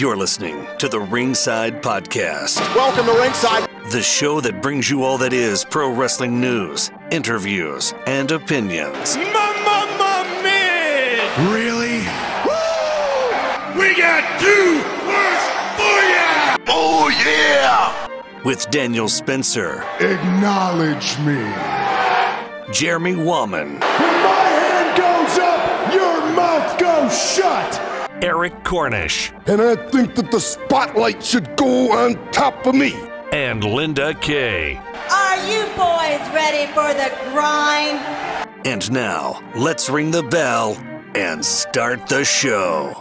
You're listening to the Ringside Podcast, Welcome to Ringside. the show that brings you all that is pro wrestling news, interviews, and opinions. Mamma mia! Really? We got two words for ya! Oh, yeah! With Daniel Spencer, Acknowledge me. Jeremy Wallman, When my hand goes up, your mouth goes shut. Eric Cornish, And I think that the spotlight should go on top of me. and Linda Kay. Are you boys ready for the grind? And now, let's ring the bell and start the show.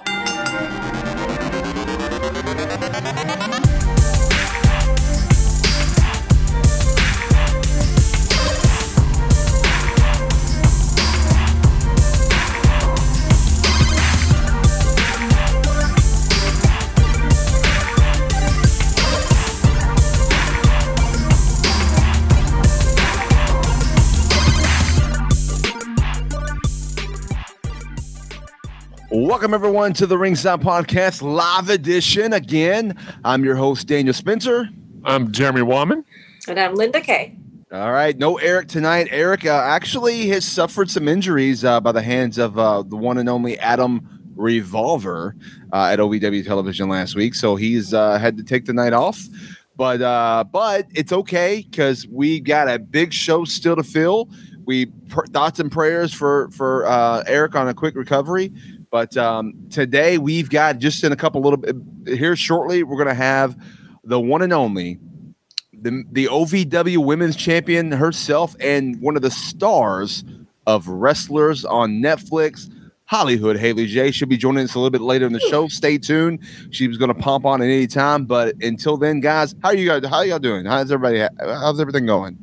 Welcome, everyone, to the Ringside Podcast live edition. Again, I'm your host, Daniel Spencer. I'm Jeremy Wallman. And I'm Linda Kay. All right, no Eric tonight. Eric uh, actually has suffered some injuries uh, by the hands of uh, the one and only Adam Revolver uh, at OVW television last week. So he's uh, had to take the night off. But uh, but it's okay because we got a big show still to fill. We pr- thoughts and prayers for for uh, Eric on a quick recovery. But um, today we've got just in a couple little bit here shortly. We're gonna have the one and only the the OVW Women's Champion herself and one of the stars of wrestlers on Netflix. Hollyhood Haley J should be joining us a little bit later in the show. Stay tuned. She was going to pop on at any time, but until then, guys, how are you guys? How are y'all doing? How's everybody? How's everything going?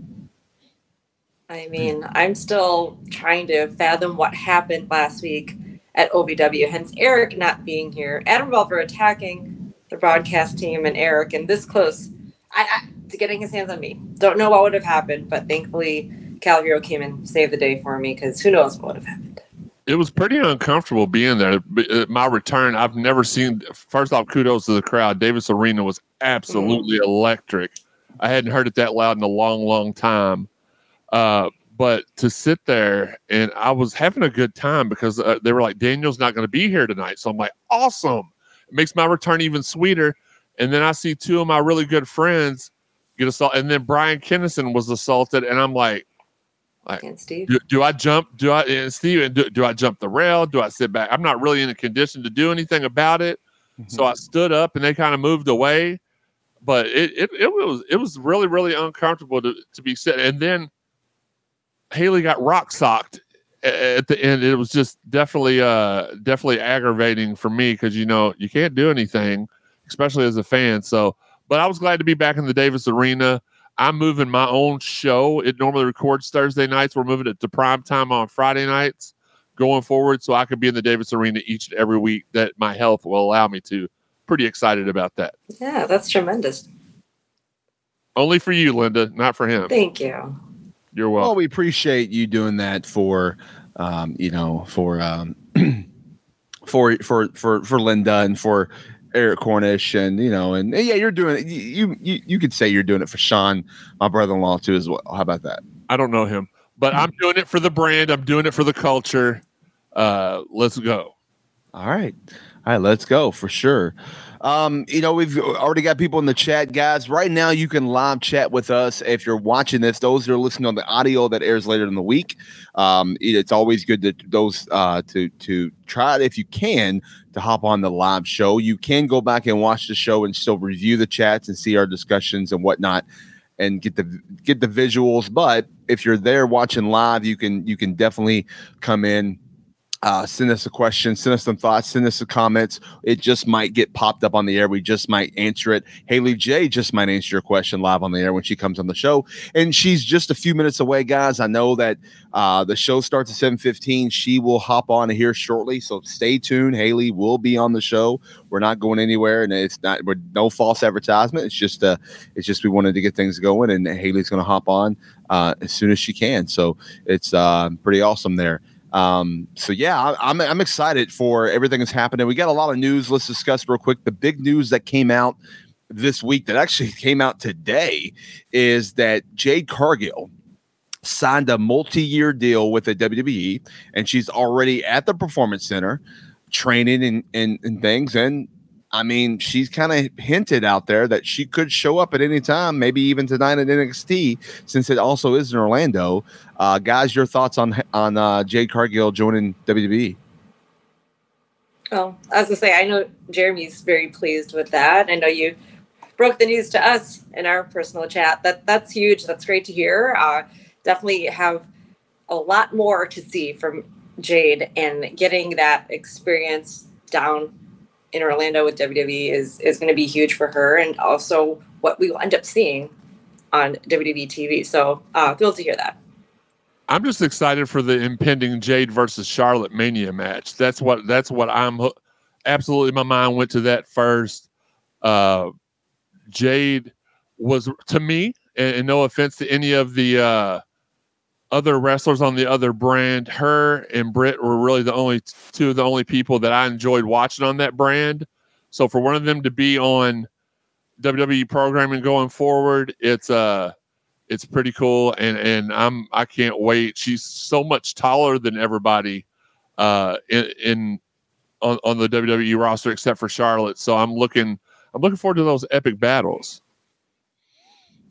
I mean, I'm still trying to fathom what happened last week at OVW, hence Eric not being here. Adam Revolver attacking the broadcast team and Eric, and this close I, I, to getting his hands on me. Don't know what would have happened, but thankfully Kal Herro came and saved the day for me because who knows what would have happened. It was pretty uncomfortable being there. B- uh, My return, I've never seen. First off, kudos to the crowd. Davis Arena was absolutely electric. I hadn't heard it that loud in a long, long time. Uh, but to sit there and I was having a good time because uh, they were like, Daniel's not going to be here tonight. So I'm like, awesome. It makes my return even sweeter. And then I see two of my really good friends get assaulted. And then Brian Kennison was assaulted. And I'm like, And Steve, do, do I jump? Do I and Steven, do, do I jump the rail? Do I sit back? I'm not really in a condition to do anything about it. So I stood up and they kind of moved away. But it, it it was it was really, really uncomfortable to, to be sitting. And then Haley got rock socked at the end. It was just definitely uh definitely aggravating for me because you know you can't do anything, especially as a fan. So but I was glad to be back in the Davis Arena. I'm moving my own show. It normally records Thursday nights. We're moving it to prime time on Friday nights going forward so I could be in the Davis Arena each and every week that my health will allow me to. Pretty excited about that. yeah, that's tremendous. Only for you, Linda, not for him. Thank you. You're Well, welcome. we appreciate you doing that for, um, you know, for um, for for for for Linda and for Eric Cornish and you know and yeah, you're doing it. You you you could say you're doing it for Sean, my brother-in-law too as well. How about that? I don't know him, but I'm doing it for the brand. I'm doing it for the culture. Uh, let's go. All right. All right, let's go for sure. Um, you know, we've already got people in the chat, guys. Right now, you can live chat with us if you're watching this. Those that are listening on the audio that airs later in the week, um, it's always good to those uh, to to try it if you can to hop on the live show. You can go back and watch the show and still review the chats and see our discussions and whatnot and get the get the visuals. But if you're there watching live, you can you can definitely come in uh, send us a question, send us some thoughts, send us some comments. It just might get popped up on the air. We just might answer it. Haley J just might answer your question live on the air when she comes on the show. And she's just a few minutes away, guys. I know that uh, the show starts at 7:15. She will hop on here shortly. So stay tuned. Haley will be on the show. We're not going anywhere, and it's not we're no false advertisement. It's just uh it's just we wanted to get things going, and Haley's gonna hop on uh, as soon as she can. So it's uh, pretty awesome there. Um, so yeah, I, I'm I'm excited for everything that's happening. We got a lot of news. Let's discuss real quick. The big news that came out this week, that actually came out today, is that Jade Cargill signed a multi-year deal with the WWE, and she's already at the Performance Center training and and, and things. And I mean, she's kind of hinted out there that she could show up at any time, maybe even tonight at NXT, since it also is in Orlando. Uh, guys, your thoughts on on uh, Jade Cargill joining WWE? Oh, I was gonna say, I know Jeremy's very pleased with that. I know you broke the news to us in our personal chat. That that's huge. That's great to hear. Uh, definitely have a lot more to see from Jade and getting that experience down in Orlando with WWE is is going to be huge for her, and also what we will end up seeing on WWE TV. So, uh, thrilled to hear that. I'm just excited for the impending Jade versus Charlotte Mania match. That's what that's what I'm absolutely. My mind went to that first. Uh, Jade was to me, and, and no offense to any of the uh, other wrestlers on the other brand, her and Britt were really the only two of the only people that I enjoyed watching on that brand. So for one of them to be on WWE programming going forward, it's uh it's pretty cool and and I'm I can't wait. She's so much taller than everybody uh in, in on, on the WWE roster except for Charlotte. So I'm looking I'm looking forward to those epic battles.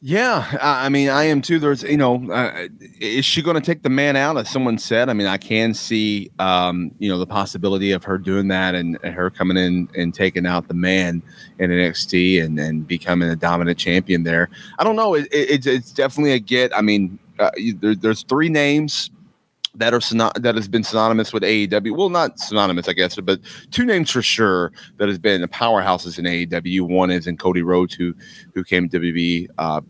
Yeah, I mean, I am too. There's, you know, uh, is she going to take the man out? As someone said, I mean, I can see, um, you know, the possibility of her doing that and, and her coming in and taking out the man in NXT and and becoming a dominant champion there. I don't know. It, it, it's definitely a get. I mean, uh, there, there's three names that are that has been synonymous with AEW. Well, not synonymous, I guess, but two names for sure that has been powerhouses in AEW. One is in Cody Rhodes, who who came to WWE uh,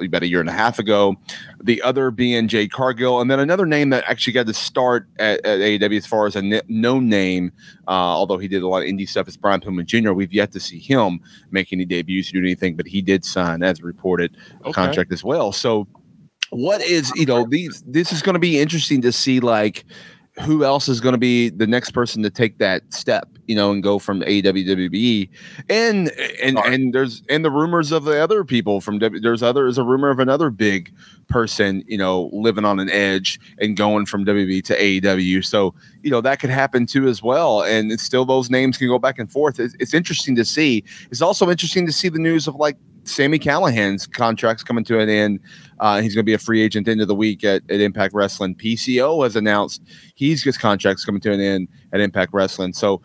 about a year and a half ago. The other being Jade Cargill, and then another name that actually got to start at, at AEW as far as a known name, uh, although he did a lot of indie stuff, is Brian Pillman Jr. We've yet to see him make any debuts or do anything, but he did sign, as reported, a okay. contract as well. So what is you know these this is going to be interesting to see like who else is going to be the next person to take that step, you know, and go from AWWB, and and and there's and the rumors of the other people from w, there's other there's a rumor of another big person, you know, living on an edge and going from WB to AEW. So you know that could happen too as well, and still those names can go back and forth. It's, it's interesting to see. It's also interesting to see the news of like Sami Callihan's contract's coming to an end. Uh, he's going to be a free agent into the week at, at Impact Wrestling. PCO has announced he's his contract's coming to an end at Impact Wrestling. So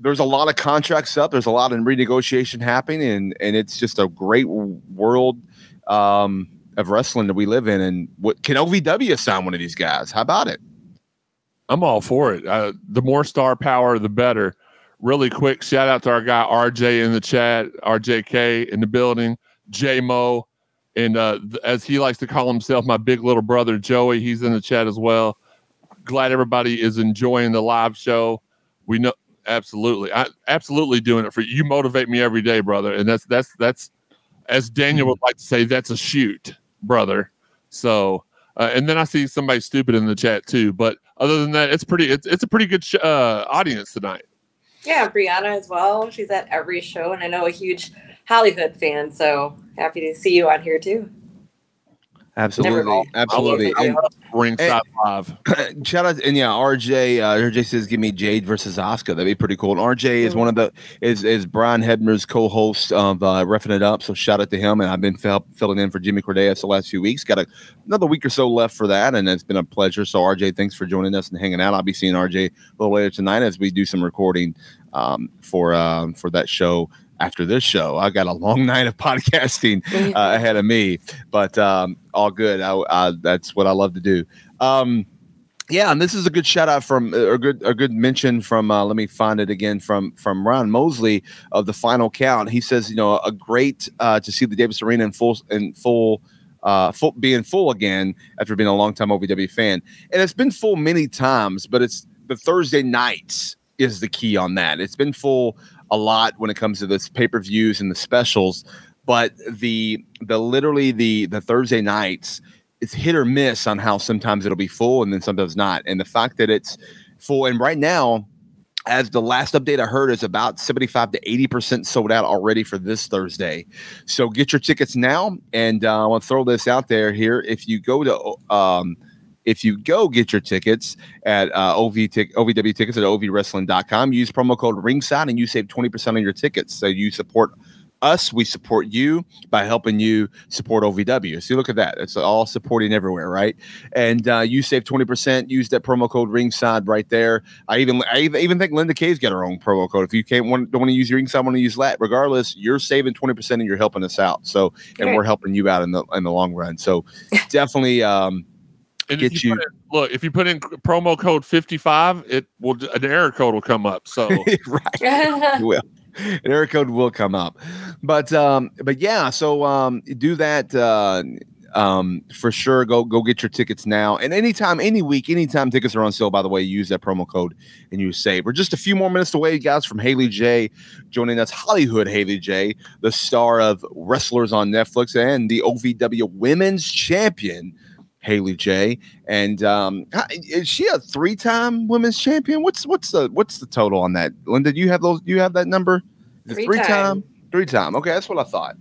there's a lot of contracts up. There's a lot of renegotiation happening, and and it's just a great world um, of wrestling that we live in. And what can OVW sign one of these guys? How about it? I'm all for it. Uh, the more star power, the better really quick shout out to our guy RJ in the chat, RJK in the building, J Mo, and uh, as he likes to call himself, my big little brother Joey. He's in the chat as well. Glad everybody is enjoying the live show. We know absolutely, I absolutely doing it for you. You motivate me every day, brother, and that's that's that's as Daniel would like to say, that's a shoot, brother. So. Uh, and then I see somebody stupid in the chat too. But other than that, it's pretty. It's it's a pretty good sh- uh, audience tonight. Yeah, Brianna as well. She's at every show, and I know a huge Hollyhood fan. So happy to see you on here too. Absolutely, absolutely. And, Ringside Live. Shout out and yeah, RJ. Uh, RJ says, "Give me Jade versus Oscar. That'd be pretty cool. And RJ mm-hmm. is one of the is is Brian Hebner's co-host of uh, Roughing It Up. So shout out to him. And I've been fill, filling in for Jimmy Korderas the last few weeks. Got a, another week or so left for that, and it's been a pleasure. So RJ, thanks for joining us and hanging out. I'll be seeing RJ a little later tonight as we do some recording um, for um, for that show after this show. I got a long night of podcasting uh, ahead of me, but um, all good. I, I, that's what I love to do. Um, yeah, and this is a good shout out from a good a good mention from. Uh, let me find it again from from Ron Mosley of the Final Count. He says, you know, a great uh, to see the Davis Arena in full in full. Uh, full, being full again after being a long time OVW fan, and it's been full many times, but it's the Thursday nights is the key on that. It's been full a lot when it comes to this pay per views and the specials, but the the literally the the Thursday nights it's hit or miss on how sometimes it'll be full and then sometimes not. And the fact that it's full, and right now, as the last update I heard is about 75 to 80% sold out already for this Thursday. So get your tickets now. And uh, I want to throw this out there here. If you go to, um, if you go get your tickets at uh, OV tic- OVW tickets at ovwrestling.com, use promo code ringside and you save 20% on your tickets. So you support us, we support you by helping you support OVW. See, look at that. It's all supporting everywhere, right? And uh, you save 20%. Use that promo code ringside right there. I even I even think Linda Kay's got her own promo code. If you can't want, don't want to use your ringside, want to use that. Regardless, you're saving 20% and you're helping us out. So, and Right. we're helping you out in the in the long run. So definitely um And Get if you, you- put in- look, if you put in promo code 55, it will an error code will come up. So right. Will. An error code will come up. But um, but yeah, so um do that uh um for sure. Go go get your tickets now. And anytime, any week, anytime tickets are on sale, by the way, use that promo code and you save. We're just a few more minutes away, guys, from Haley J joining us. Hollyhood Haley J, the star of Wrestlers on Netflix and the OVW Women's Champion. Haley J. And um, is she a three-time women's champion? What's what's the what's the total on that? Linda, do you have those? Do you have that number? Three-time. three-time? Three-time. Okay, that's what I thought.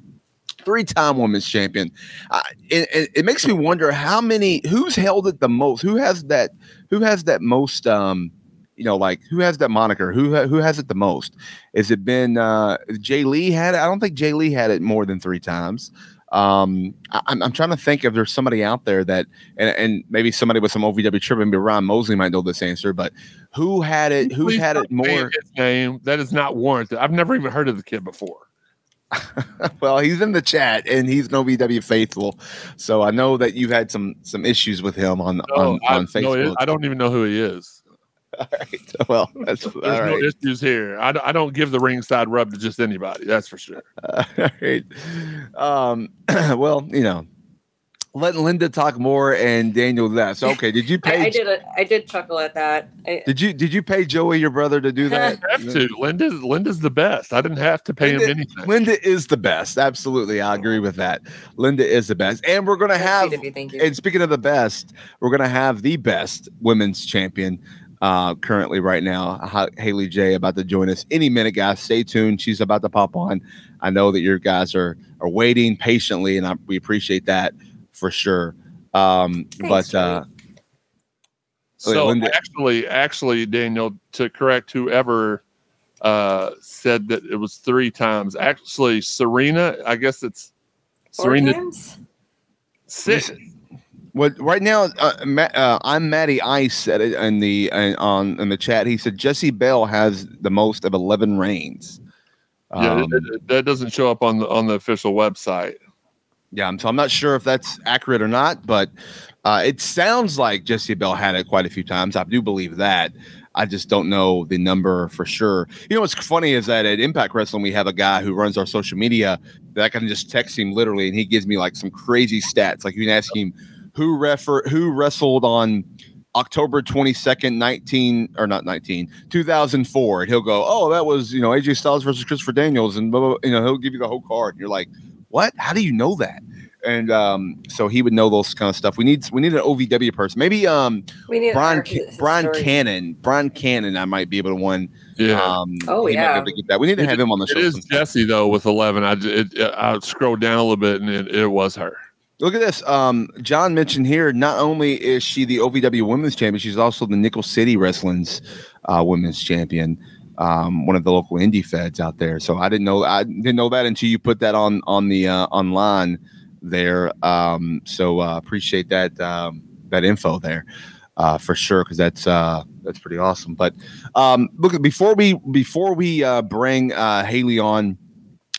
Three-time women's champion. Uh, it, it, it makes me wonder how many. Who's held it the most? Who has that? Who has that most? Um, you know, like who has that moniker? Who ha- who has it the most? Has it been uh, Jay Lee had it? I don't think Jay Lee had it more than three times. Um, I, I'm, I'm trying to think if there's somebody out there that, and, and maybe somebody with some OVW trivia, maybe Ron Mosley might know this answer, but who had it? Who's Please had it more? His name that is not warranted. I've never even heard of the kid before. well, he's in the chat and he's an OVW faithful, so I know that you've had some some issues with him on No, on, on no, Facebook. it- I don't even know who he is. all right. Well, that's all There's no right. issues here. I, don't- I don't give the ringside rub to just anybody. That's for sure. all right. Um, well, you know, let Linda talk more and Daniel less. Okay. Did you pay? I did a, I did chuckle at that. I, Did you did you pay Joey your brother to do that? I have to. Linda's Linda's the best. I didn't have to pay him Linda- anything. Linda is the best. Absolutely, I agree with that. Linda is the best, and we're gonna have. sweet of you, thank you. And speaking of the best, we're gonna have the best women's champion uh, currently right now, Ha- Haley J, about to join us any minute, guys. Stay tuned. She's about to pop on. I know that your guys are are waiting patiently, and I, we appreciate that for sure. Um, Thanks, but uh, So Linda- actually, actually, Daniel, to correct whoever uh, said that it was three times. Actually, Serena, I guess it's Four Serena times? six. What right now? Uh, Ma- uh, I'm Matty Ice said it in the uh, on in the chat. He said Jessie Belle has the most of eleven reigns. Yeah, Um, it- that doesn't show up on the on the official website. yeah. So I'm not sure if that's accurate or not, but uh, it sounds like Jessie Belle had it quite a few times. I do believe that. I just don't know the number for sure. You know what's funny is that at Impact Wrestling we have a guy who runs our social media that I can just text him literally, and he gives me like some crazy stats. Like you can ask him who refer who wrestled on October 22nd, 19 or not 19, 2004. And he'll go, Oh, that was, you know, AJ Styles versus Christopher Daniels. And, blah, blah, blah. you know, he'll give you the whole card. And you're like, What? How do you know that? And um, so he would know those kind of stuff. We need we need an OVW person. Maybe um We need Brian Ca- Brian story. Cannon. Brian Cannon, I might be able to one. Yeah. Um, Oh, he might be yeah. able to get that. We need to It have him on the show. is sometime. Jesse though with eleven. I j- it, it, I scrolled down a little bit and it, it was her. Look at this. Um, John mentioned here. Not only is she the OVW Women's Champion, she's also the Nickel City Wrestling's uh, Women's Champion. Um, one of the local indie feds out there. So I didn't know. I didn't know that until you put that on on the uh, online there. Um, so uh, appreciate that um, that info there uh, for sure because that's uh, that's pretty awesome. But um, look, before we before we uh, bring uh, Haley on,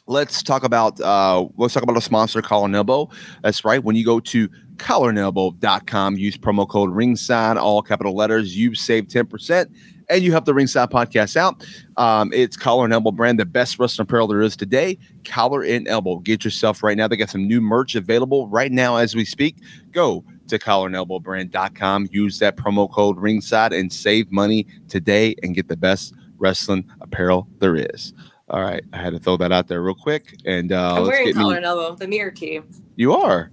let's talk about uh, let's talk about a sponsor, Collar and Elbow. That's right. When you go to collarandelbow.com, use promo code ringside, all capital letters, you save 10% and you help the ringside podcast out. Um, it's Collar and Elbow brand, the best wrestling apparel there is today. Collar and Elbow. Get yourself right now. They got some new merch available right now as we speak. Go to collarandelbowbrand.com, use that promo code ringside and save money today and get the best wrestling apparel there is. All right, I had to throw that out there real quick, and uh, I'm let's wearing get collar me. and elbow, the mirror team. You are.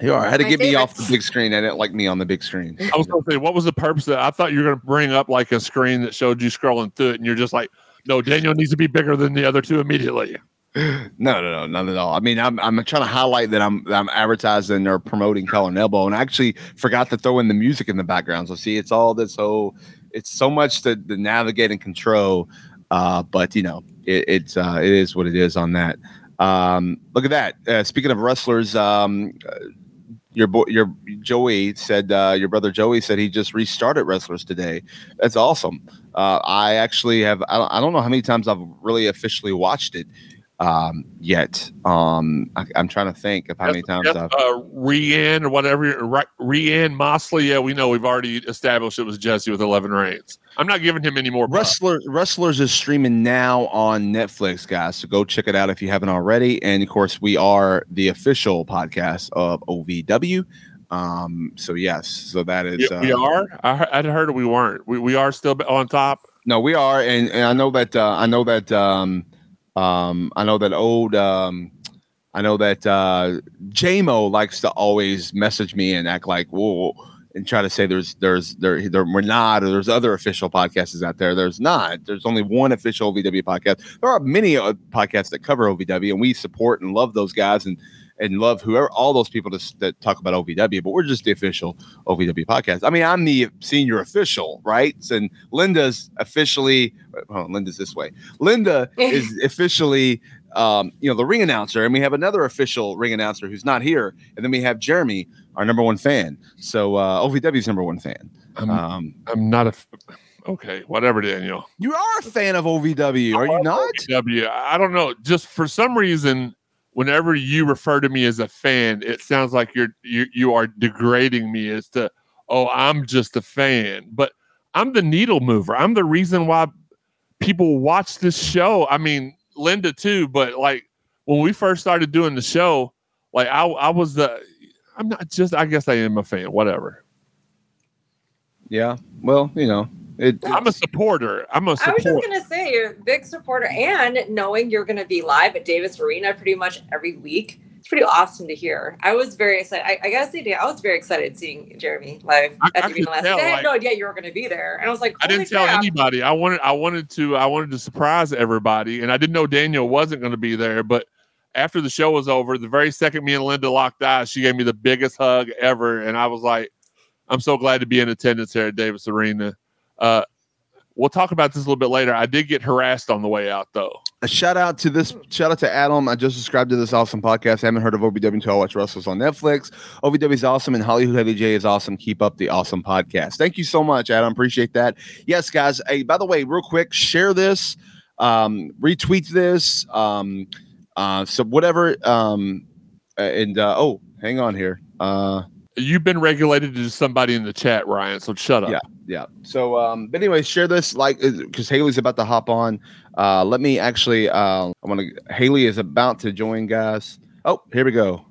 You are. I had to My get me off the big screen. I didn't like me on the big screen. I was going to say, what was the purpose of that? I thought you were going to bring up like a screen that showed you scrolling through it, and you're just like, no, Daniel needs to be bigger than the other two immediately. No, no, no, none at all. I mean, I'm I'm trying to highlight that I'm I'm advertising or promoting Collar and Elbow, and I actually forgot to throw in the music in the background. So see, it's all this whole, it's so much to, to navigate and control. Uh, but you know, it, it's uh, it is what it is on that. Um, look at that. Uh, speaking of wrestlers, um, uh, your boy, your Joey said uh, your brother Joey said he just restarted wrestlers today. That's awesome. Uh, I actually have. I don't, I don't know how many times I've really officially watched it um, yet. Um, I, I'm trying to think of how many times That's, I've. uh, Rianne or whatever, Ri- Rianne Mosley. Yeah, we know we've already established it was Jesse with 11 reigns. I'm not giving him any more. props. Wrestler Wrestlers is streaming now on Netflix, guys. So go check it out if you haven't already. And of course, we are the official podcast of OVW. Um, so yes, so that is We, we uh, are. I, I'd heard we weren't. We, we are still on top. No, we are, and, and I know that uh, I know that um, um, I know that old um, I know that uh, JMO likes to always message me and act like whoa and try to say there's there's there, there we're not or there's other official podcasts out there. There's not. There's only one official OVW podcast. There are many uh, podcasts that cover OVW, and we support and love those guys and and love whoever all those people that, that talk about OVW. But we're just the official OVW podcast. I mean, I'm the senior official, right? And Linda's officially. Oh, Linda's this way. Linda is officially. Um, you know the ring announcer, and we have another official ring announcer who's not here, and then we have Jeremy, our number one fan. So uh, OVW's number one fan. I'm, Um, I'm not a. f- Okay, whatever, Daniel. you are a fan of OVW, are you not? W. I don't know. Just for some reason, whenever you refer to me as a fan, it sounds like you're you you are degrading me as to oh I'm just a fan, but I'm the needle mover. I'm the reason why people watch this show. I mean, Linda too, but like when we first started doing the show, like I I was the I'm not just I guess I am a fan. Whatever. Yeah. Well, you know, it, I'm a supporter. I'm a I was just gonna say you're a big supporter, and knowing you're gonna be live at Davis Arena pretty much every week, it's pretty awesome to hear. I was very excited. I, I gotta say, I was very excited seeing Jeremy live I- at I the could last week. tell, I had like- no idea you were gonna be there, and I was like, I didn't tell crap." anybody. I wanted I wanted to I wanted to surprise everybody, and I didn't know Daniel wasn't going to be there. But after the show was over, the very second me and Linda locked eyes, she gave me the biggest hug ever, and I was like, "I'm so glad to be in attendance here at Davis Arena." Uh, we'll talk about this a little bit later. I did get harassed on the way out, though. a shout out to this shout out to Adam. I just subscribed to this awesome podcast. I haven't heard of OVW until I watch Wrestlers on Netflix. OVW is awesome and Hollyhood Heavy J is awesome. Keep up the awesome podcast. Thank you so much, Adam. Appreciate that. Yes, guys. Hey, by the way, real quick, share this, um, retweet this, um, uh, so whatever. Um, uh, and uh, oh, hang on here. Uh, You've been regulated to somebody in the chat, Ryan. So shut up. Yeah. Yeah. So, um, but anyway, share this like because Haley's about to hop on. Uh, let me actually. Uh, I want to. Haley is about to join, guys. Oh, here we go.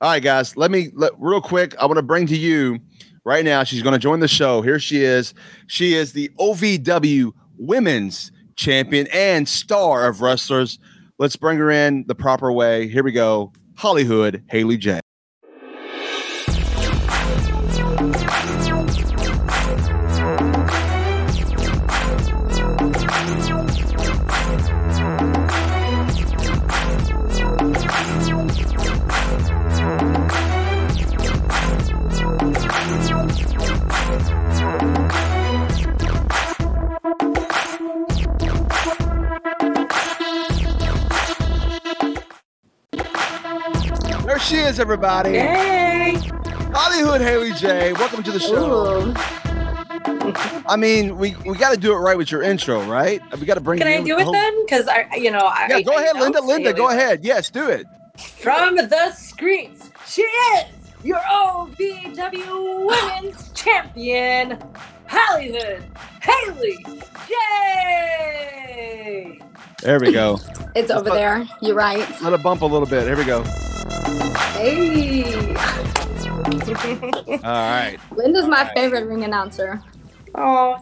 All right, guys. Let me let, real quick. I want to bring to you right now. She's going to join the show. Here she is. She is the OVW Women's Champion and star of wrestlers. Let's bring her in the proper way. Here we go. Hollyhood Haley J. There she is, everybody. Hey. Hollyhood Haley J. Welcome to the show. Ooh. I mean, we, we got to do it right with your intro, right? We got to bring. It can you I do it the whole- then? Because I, you know, I Yeah, go I ahead, know Linda. Linda, Haley. go ahead. Yes, do it. From the screens, she is your OVW Women's Champion, Hollyhood Haley J. There we go. It's over there. You're right. Let it bump a little bit. Here we go. Hey. All right. Linda's my favorite ring announcer. Oh,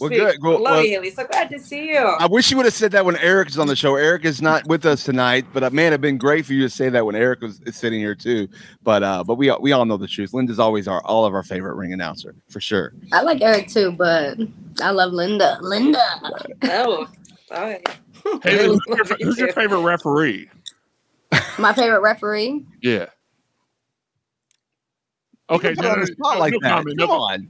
Well, good. Well, Love well- you, Haley. So glad to see you. I wish you would have said that when Eric is on the show. Eric is not with us tonight, but uh, man, it'd been great for you to say that when Eric was is sitting here too. But uh, but we all- we all know the truth. Linda's always our all of our favorite ring announcer for sure. I like Eric too, but I love Linda. Linda. Oh, oh. Haley, who's your, who's your favorite referee? My favorite referee. Yeah. Okay, You put it on the spot that. comment, Come no- on.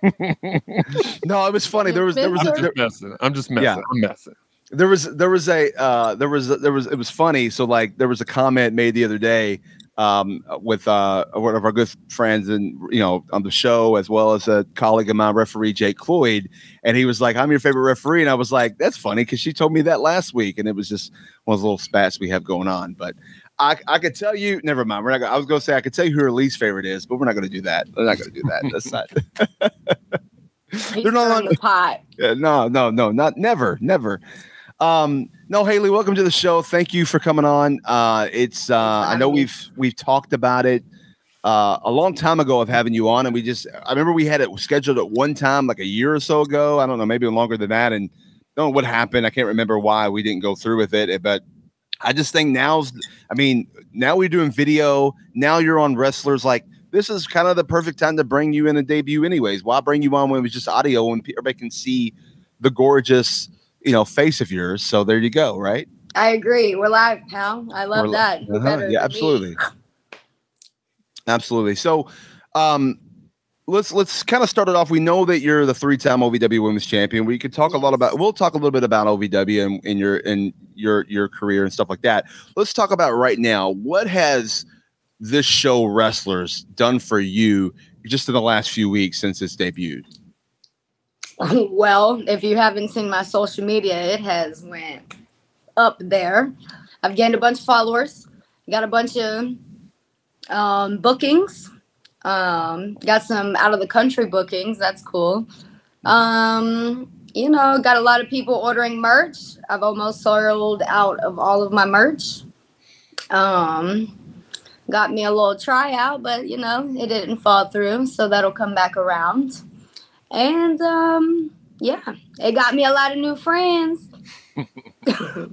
no, it was funny. There was there was I'm just messing. I'm just messing. Yeah. I'm messing. there was there was a uh there was there was it was funny so like there was a comment made the other day um with uh one of our good friends and you know on the show as well as a colleague of mine referee jake cloyd and he was like i'm your favorite referee and i was like that's funny because she told me that last week and it was just one of those little spats we have going on but I, I could tell you, never mind. We're not. Gonna, I was going to say I could tell you who her least favorite is, but we're not going to do that. We're not going to do that. That's not. They're no stirring longer- the pot. Yeah, no, no, no, not never, never. Um, no, Haley, welcome to the show. Thank you for coming on. Uh, it's uh, I know we've we've talked about it uh, a long time ago of having you on, and we just I remember we had it scheduled at one time like a year or so ago. I don't know, maybe longer than that, and don't know what happened. I can't remember why we didn't go through with it, but I just think now's. I mean, now we're doing video. Now you're on wrestlers like. This is kind of the perfect time to bring you in a debut, anyways. Why bring you on when it was just audio and everybody can see the gorgeous, you know, face of yours? So there you go, right? I agree. We're live, pal. I love We're that. Who Uh-huh, Yeah, me? absolutely. Absolutely. So um let's let's kind of start it off. We know that you're the three-time OVW women's champion. We could talk a lot about we'll talk a little bit about OVW and in your in your your career and stuff like that. Let's talk about right now. What has this show wrestlers done for you just in the last few weeks since it's debuted? well, if you haven't seen my social media, it has went up there. I've gained a bunch of followers, got a bunch of um, bookings, um, got some out of the country bookings. That's cool. Um, you know, got a lot of people ordering merch. I've almost sold out of all of my merch. Um, got me a little tryout, but you know, it didn't fall through, so that'll come back around. And um, yeah, it got me a lot of new friends.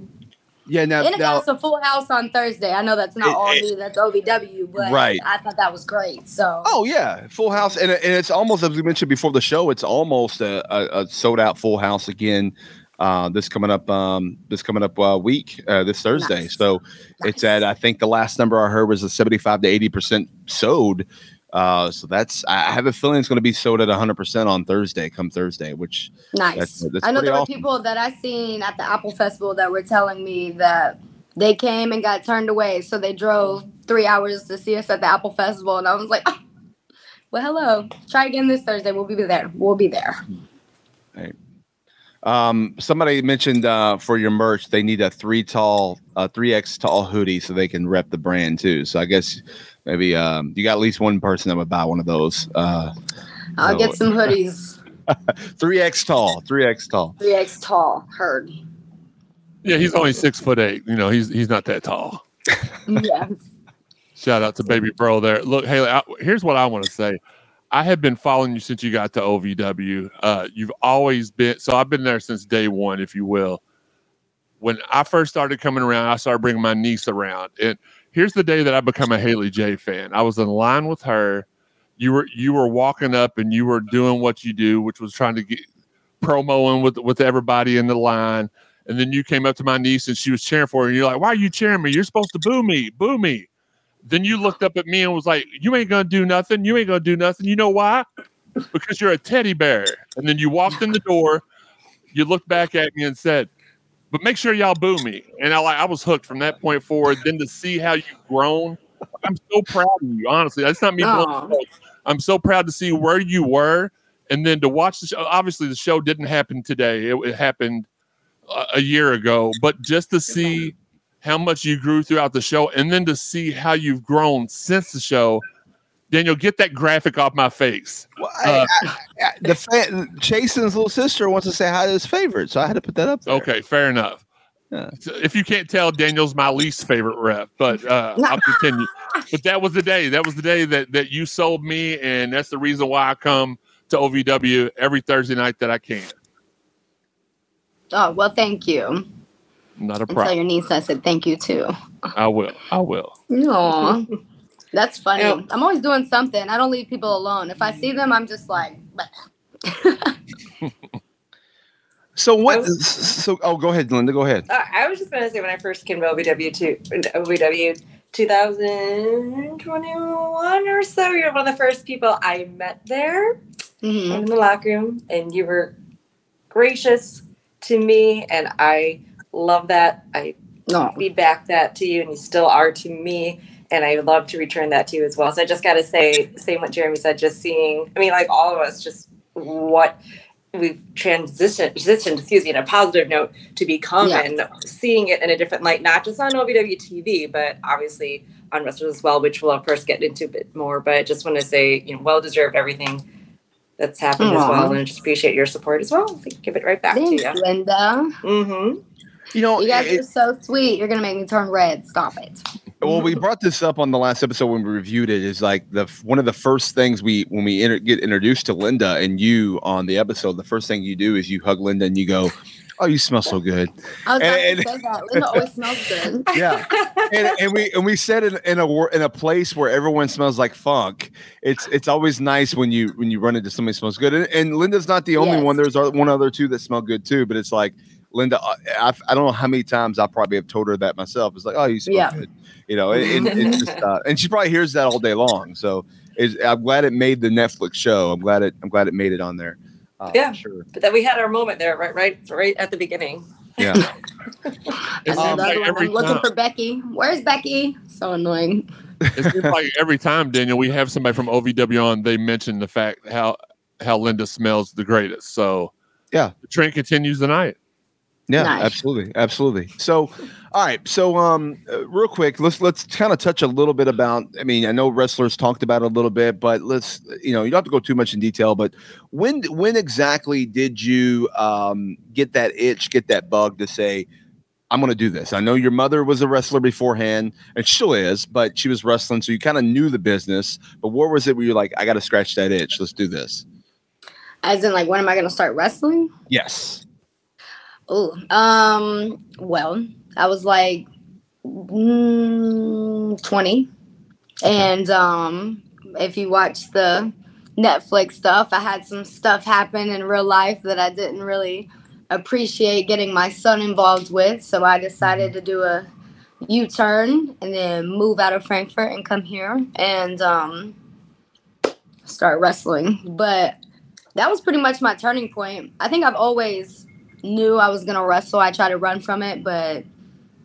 Yeah, now, and it now got us a full house on Thursday. I know that's not It- all it- me, that's OVW, but Right. I thought that was great. So Oh yeah, full house, and, and it's almost as we mentioned before the show. It's almost a, a, a sold out full house again. Uh, this coming up, um, this coming up uh, week, uh, this Thursday. Nice. So it's at I think the last number I heard was a seventy five to eighty percent sold. Uh, so that's I have a feeling it's going to be sold at hundred percent on Thursday, come Thursday, which nice. That's- that's I know there were people that I seen at the Apple Festival that were telling me that they came and got turned away, so they drove three hours to see us at the Apple Festival, and I was like, "Oh, well, hello. Try again this Thursday. We'll be there. We'll be there. Um, somebody mentioned uh, for your merch they need a three tall, uh, three X tall hoodie so they can rep the brand too. So I guess maybe um, you got at least one person that would buy one of those. Uh, I'll No. get some hoodies. three X tall, three X tall. 3X tall. Heard. Yeah, he's only six foot eight. You know, he's he's not that tall. Yeah. Shout out to baby bro there. Look, Haley, I, here's what I want to say. I have been following you since you got to OVW. Uh, you've always been so I've been there since day one, if you will. When I first started coming around, I started bringing my niece around. And here's the day that I become a Haley J fan. I was in line with her. You were you were walking up and you were doing what you do, which was trying to get promoing with with everybody in the line. And then you came up to my niece and she was cheering for her. And you're like, "Why are you cheering me? You're supposed to boo me, boo me." Then you looked up at me and was like, "You ain't gonna do nothing. You ain't gonna do nothing. You know why? Because you're a teddy bear." And then you walked in the door. You looked back at me and said, "But make sure y'all boo me." And I like I was hooked from that point forward. Then to see how you've grown, I'm so proud of you. Honestly, that's not me. smoke. I'm so proud to see where you were, and then to watch the show. Obviously, the show didn't happen today. It, it happened a, a year ago, but just to see how much you grew throughout the show, and then to see how you've grown since the show. Daniel, get that graphic off my face. Well, Uh, I, I, I, the fan, Jason's little sister wants to say hi to his favorite, so I had to put that up. There. Okay, fair enough. Yeah. So If you can't tell, Daniel's my least favorite rep, but uh, I'll continue. But that was the day. That was the day that that you sold me, and that's the reason why I come to OVW every Thursday night that I can. Oh well, thank you. Not a And tell your niece I said thank you too. I will. I will. Aw, that's funny. Yeah. I'm always doing something. I don't leave people alone. If I see them, I'm just like, So what? Was- So oh, go ahead, Linda. Go ahead. Uh, I was just gonna say when I first came to OVW to OVW 2021 or so, you're one of the first people I met there Mhm. in the locker room, and you were gracious to me, and I love that. I no, feedback that to you, and you still are to me. And I would love to return that to you as well. So I just got to say, same what Jeremy said, just seeing, I mean, like all of us, just what we've transitioned, transitioned, excuse me, in a positive note to become Yeah. and seeing it in a different light, not just on OVW TV, but obviously on wrestlers as well, which we'll of course get into a bit more. But I just want to say, you know, well deserved everything that's happened as well. And I just appreciate your support as well. Give it right back thanks, to you. Linda. Mm-hmm. You know, You guys it- are so sweet. You're gonna make me turn red. Stop it. Well, we brought this up on the last episode when we reviewed it. Is like the one of the first things we when we inter- get introduced to Linda and you on the episode. The first thing you do is you hug Linda and you go, "Oh, you smell so good." I was about And- to say that. Linda always smells good. Yeah, and, and we and we said in, in a in a place where everyone smells like funk. It's it's always nice when you when you run into somebody who smells good. And, and Linda's not the only Yes. one. There's one other two that smell good too. But it's like Linda. uh, I, I don't know how many times I probably have told her that myself. It's like, oh, you smell Yeah. good. You know, it, it, just, uh, and she probably hears that all day long. So it's, I'm glad it made the Netflix show. I'm glad it. I'm glad it made it on there. Uh, Yeah. sure. But then we had our moment there, right, right, right at the beginning. Yeah. I It said seems the other like one, every I'm looking time, for Becky. Where's Becky? So annoying. it seems like every time, Daniel, we have somebody from OVW on, they mention the fact how how Linda smells the greatest. So Yeah. the trend continues tonight. Yeah, Nice. absolutely, absolutely. So, all right. So, um, uh, real quick, let's let's kind of touch a little bit about. I mean, I know wrestlers talked about it a little bit, but let's you know you don't have to go too much in detail. But when when exactly did you um, get that itch, get that bug to say, I'm going to do this? I know your mother was a wrestler beforehand, and she still is, but she was wrestling, so you kind of knew the business. But what was it where you're like, I got to scratch that itch? Let's do this. As in, like, when am I gonna start wrestling? Yes. Oh, um, well, I was like mm, 20. And um, if you watch the Netflix stuff, I had some stuff happen in real life that I didn't really appreciate getting my son involved with. So I decided to do a U turn and then move out of Frankfort and come here and um, start wrestling. But that was pretty much my turning point. I think I've always knew I was gonna wrestle. I tried to run from it, but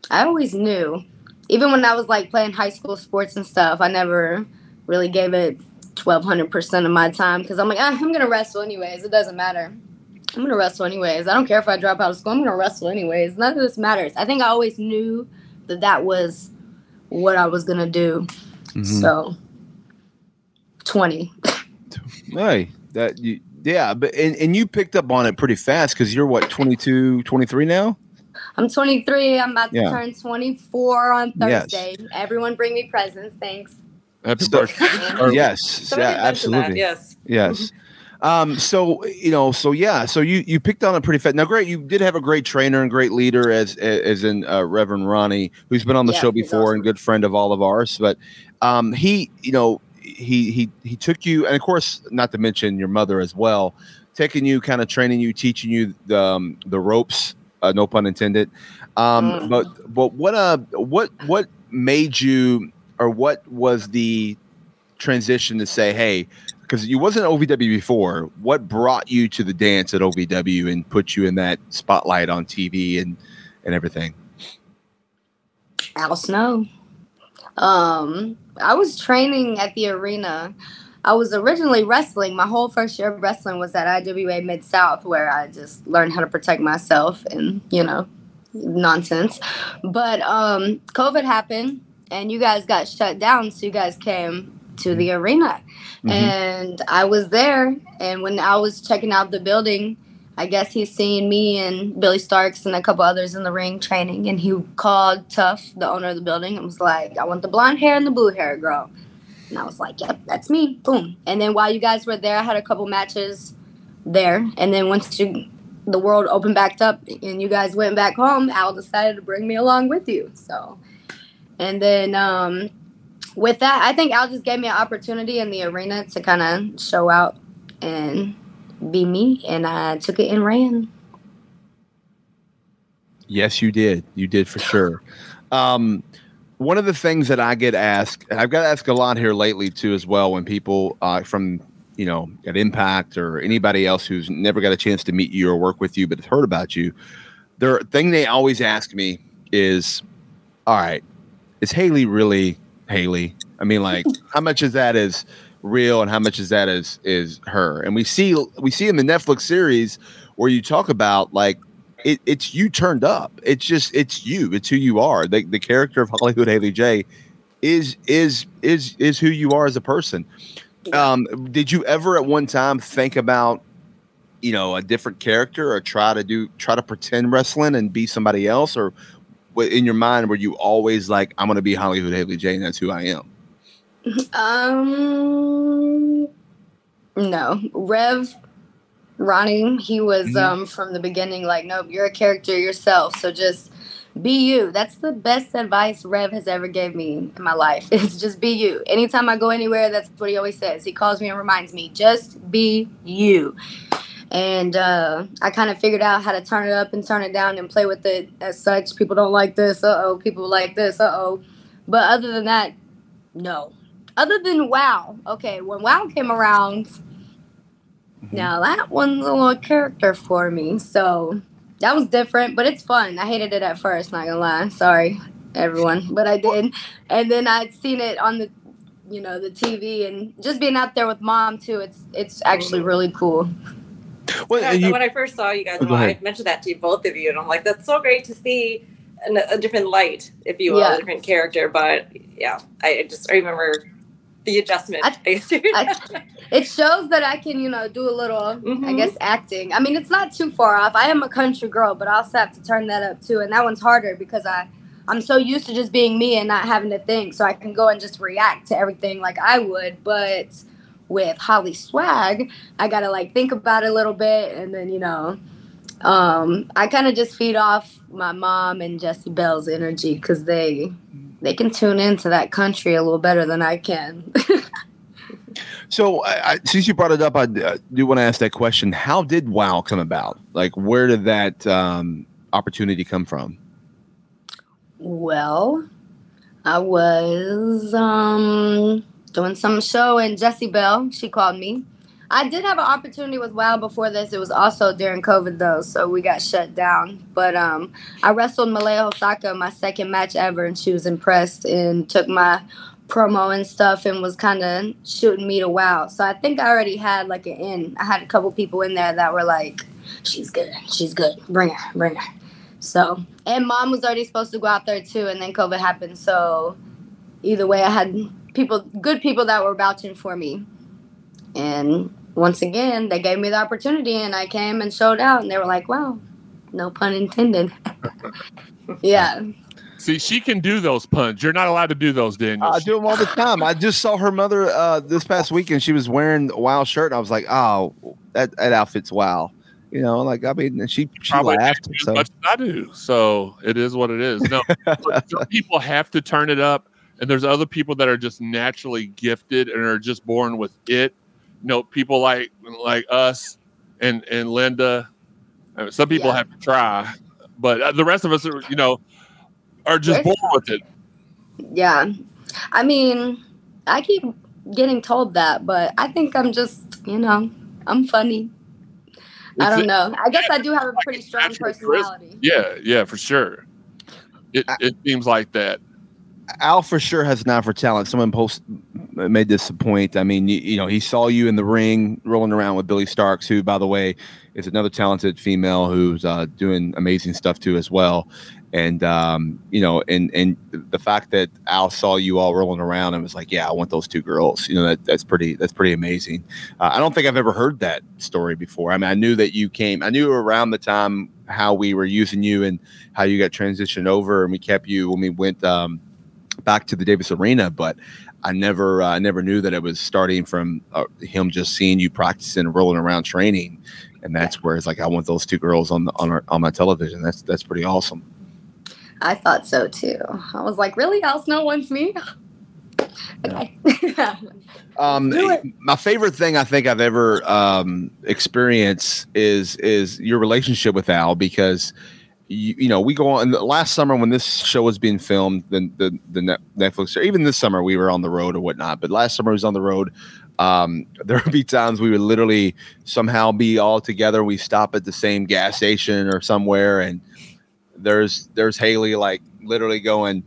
I always knew. Even when I was like playing high school sports and stuff, I never really gave it twelve hundred percent of my time because I'm like, ah, I'm gonna wrestle anyways. It doesn't matter. I'm gonna wrestle anyways. I don't care if I drop out of school. I'm gonna wrestle anyways. None of this matters. I think I always knew that that was what I was gonna do. So, twenty. Hey, that you, yeah, but and, and you picked up on it pretty fast because you're what 22, 23 now. I'm 23. I'm about to Yeah. turn 24 on Yes. Thursday. Everyone bring me presents. Thanks. Happy So- birthday. Yes, yeah, absolutely, yes. yes. Um, so you know, so yeah, so you you picked on it pretty fast. Now, great, you did have a great trainer and great leader as as in uh, Reverend Ronnie, who's been on the Yeah, show before awesome. and good friend of all of ours. But um, he, you know, he he he took you, and of course, not to mention your mother as well, taking you, kind of training you, teaching you the um, the ropes. Uh, no pun intended. Um, Mm. But but what uh what what made you or what was the transition to say, hey, because you wasn't OVW before, what brought you to the dance at OVW and put you in that spotlight on TV and and everything? Al Snow. Um, I was training at the arena. I was originally wrestling. My whole first year of wrestling was at IWA Mid South, where I just learned how to protect myself and you know nonsense. But um, COVID happened, and you guys got shut down, so you guys came to the arena, Mhm. and I was there. And when I was checking out the building, I guess he's seen me and Billy Starks and a couple others in the ring training, and he called Tough, the owner of the building, and was like, "I want the blonde hair and the blue hair girl." And I was like, yep, that's me. Boom. And then while you guys were there, I had a couple matches there. And then once you, the world opened back up and you guys went back home, Al decided to bring me along with you. So, and then um, with that, I think Al just gave me an opportunity in the arena to kind of show out and be me. And I took it and ran. Yes, you did. You did for sure. Um, one of the things that I get asked, and I've got asked a lot here lately too, as well, when people uh, from you know at Impact or anybody else who's never got a chance to meet you or work with you, but has heard about you, the thing they always ask me is, "All right, is Haley really Haley? I mean, like, how much is that is real, and how much is that is is her?" And we see we see in the Netflix series where you talk about like it, it's you turned up. It's just it's you. It's who you are. The, the character of Hollyhood Haley J is is is is who you are as a person. Um, did you ever at one time think about you know a different character or try to do try to pretend wrestling and be somebody else or in your mind were you always like I'm going to be Hollyhood Haley J and that's who I am? Um, no, Rev Ronnie, he was mm-hmm. um, from the beginning like, nope, you're a character yourself. So just be you. That's the best advice Rev has ever gave me in my life. Is just be you. Anytime I go anywhere, that's what he always says. He calls me and reminds me, just be you. And uh, I kind of figured out how to turn it up and turn it down and play with it as such. People don't like this. Uh oh. People like this. Uh oh. But other than that, no. Other than WoW. Okay, when WoW came around, Mm-hmm. Now that one's a little character for me, so that was different, but it's fun. I hated it at first, not gonna lie. Sorry, everyone, but I did. And then I'd seen it on the, you know, the TV, and just being out there with mom too. It's it's actually really cool. Well, you, when I first saw you guys, oh, I mentioned that to both of you, and I'm like, that's so great to see a, a different light, if you will, yeah. a different character. But yeah, I just I remember the adjustment. I, I, it shows that I can, you know, do a little, mm-hmm. I guess, acting. I mean, it's not too far off. I am a country girl, but I also have to turn that up too, and that one's harder because I, I'm so used to just being me and not having to think, so I can go and just react to everything like I would. But with Holly Swag, I gotta like think about it a little bit, and then you know, um, I kind of just feed off my mom and Jessie Belle's energy because they they can tune into that country a little better than I can. so, I, since you brought it up, I uh, do want to ask that question. How did WoW come about? Like, where did that um, opportunity come from? Well, I was um, doing some show, and Jessie Belle, she called me I did have an opportunity with WoW before this. It was also during COVID though, so we got shut down. But um, I wrestled Malaya Hosaka my second match ever, and she was impressed and took my promo and stuff and was kind of shooting me to WoW. So I think I already had like an in. I had a couple people in there that were like, "She's good, she's good, bring her, bring her." So and mom was already supposed to go out there too, and then COVID happened. So either way, I had people, good people that were vouching for me, and once again, they gave me the opportunity and I came and showed out and they were like, wow, no pun intended. yeah. See, she can do those puns. You're not allowed to do those, Daniel. I do them all the time. I just saw her mother uh, this past weekend. She was wearing a wild shirt. And I was like, oh, that, that outfit's WoW. You know, like I mean, she she Probably laughed. So. Much I do. So it is what it is. No, people have to turn it up, and there's other people that are just naturally gifted and are just born with it you know people like like us and and Linda. Uh, some people yeah. have to try, but uh, the rest of us, are, you know, are just born with it. Yeah, I mean, I keep getting told that, but I think I'm just, you know, I'm funny. I don't know. I guess I do have a pretty strong personality. Yeah, yeah, for sure. It it seems like that. Al for sure has an eye for talent. Someone post made this a point. I mean, you, you, know, he saw you in the ring rolling around with Billie Starkz, who, by the way, is another talented female who's uh, doing amazing stuff too as well. And um, you know, and and the fact that Al saw you all rolling around and was like, "Yeah, I want those two girls." You know, that that's pretty that's pretty amazing. Uh, I don't think I've ever heard that story before. I mean, I knew that you came. I knew around the time how we were using you and how you got transitioned over, and we kept you when we went. Um, back to the Davis Arena, but I never I never knew that it was starting from uh, him just seeing you practicing and rolling around training, and that's where it's like I want those two girls on the on our, on my television. That's that's pretty awesome. I thought so too. I was like, really? Al Snow wants me? okay. Um, my favorite thing I think I've ever um, experienced is is your relationship with Al because you, you know we go on last summer when this show was being filmed the the, the Netflix or even this summer we were on the road or whatnot but last summer I was on the road. Um, there would be times we would literally somehow be all together. We stop at the same gas station or somewhere and there's there's Haley like literally going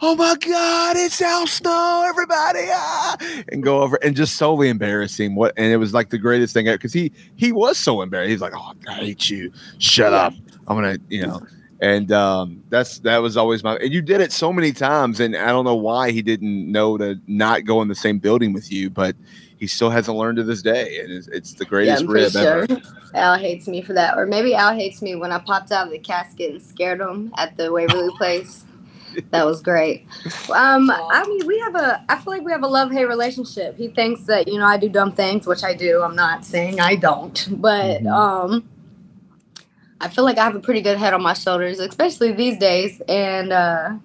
oh my god it's al snow everybody ah! and go over and just solely embarrassing. What and it was like the greatest thing because he he was so embarrassed. He's like oh i hate you. Shut up i'm gonna you know and um that's that was always my and you did it so many times and i don't know why he didn't know to not go in the same building with you but he still hasn't learned to this day and it's, it's the greatest yeah, rib sure. ever Al hates me for that, or maybe Al hates me when I popped out of the casket and scared him at the Waverly Place that was great. Um, I mean, we have a. I feel like we have a love hate relationship. He thinks that you know I do dumb things, which I do. I'm not saying I don't, but Mm-hmm. um, I feel like I have a pretty good head on my shoulders, especially these days. And uh,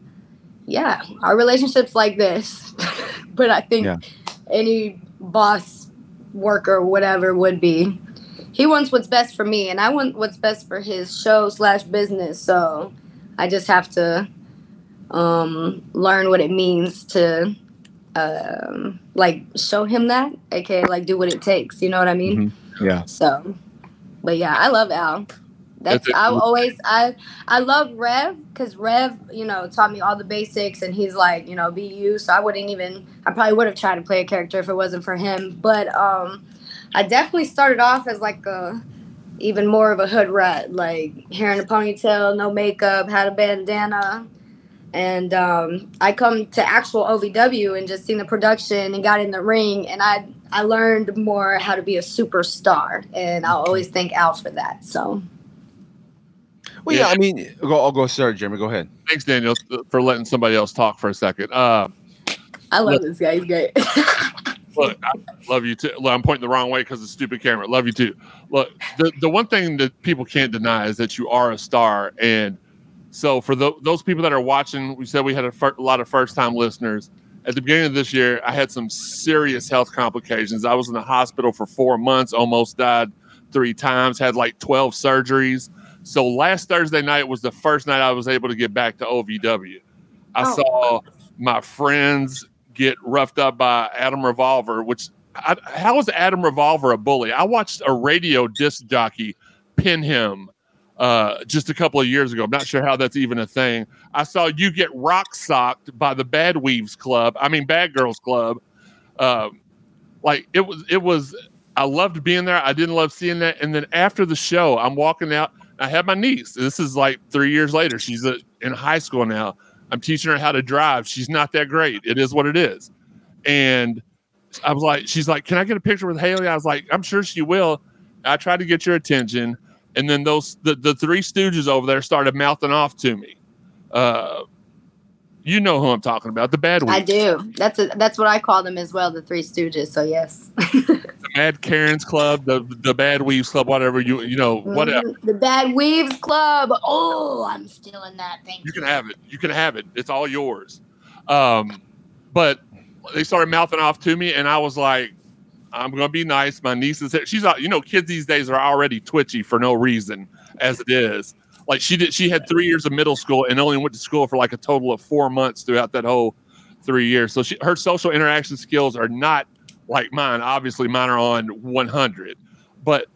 yeah, our relationship's like this. but I think Yeah. any boss, worker, whatever would be. He wants what's best for me, and I want what's best for his show slash business. So I just have to um, learn what it means to um, like show him that, aka like do what it takes. You know what I mean? yeah So, but yeah, I love Al. That's That's. I always I I love Rev because Rev you know taught me all the basics and he's like you know be you. So I wouldn't even I probably would have tried to play a character if it wasn't for him. But um, I definitely started off as like a even more of a hood rat, like hair in a ponytail, no makeup, had a bandana. And um, I come to actual OVW and just seen the production and got in the ring, and I I learned more how to be a superstar, and I'll always thank Al for that. So well yeah, Yeah. i mean go i'll go sorry jeremy go ahead Thanks, Daniel, for letting somebody else talk for a second. Uh, I love Look. this guy; he's great. look, I love you too. Look, I'm pointing the wrong way because of the stupid camera. Love you too. Look, the, the one thing that people can't deny is that you are a star. And so, for tho- those people that are watching, we said we had a, fir- a lot of first time listeners. At the beginning of this year, I had some serious health complications. I was in the hospital for four months, almost died three times, had like 12 surgeries. So, last Thursday night was the first night I was able to get back to OVW. I Oh. saw my friends get roughed up by Adam Revolver, which I, how is Adam Revolver a bully? I watched a radio disc jockey pin him uh, just a couple of years ago. I'm not sure how that's even a thing. I saw you get rock socked by the Bad Weaves Club. I mean, Bad Girls Club. Um, like it was, it was. I loved being there. I didn't love seeing that. And then after the show, I'm walking out. I had my niece. This is like three years later. She's uh in high school now. I'm teaching her how to drive. She's not that great. It is what it is. And I was like, she's like, can I get a picture with Haley? I was like, I'm sure she will. I tried to get your attention. And then those the, the three stooges over there started mouthing off to me. Uh, you know who I'm talking about, the bad ones. I do. That's a, that's what I call them as well, the Three Stooges. So yes, the Mad Karen's Club, the the Bad Weaves Club, whatever you you know, whatever. Mhm. The Bad Weaves Club. Oh, I'm stealing that. thing. You can have it. You can have it. It's all yours. Um, but they started mouthing off to me, and I was like, I'm gonna be nice. My niece is here. She's out. You know, kids these days are already twitchy for no reason, as it is. Like she did. She had three years of middle school and only went to school for like a total of four months throughout that whole three years. So she, her social interaction skills are not like mine. Obviously, mine are on 100. But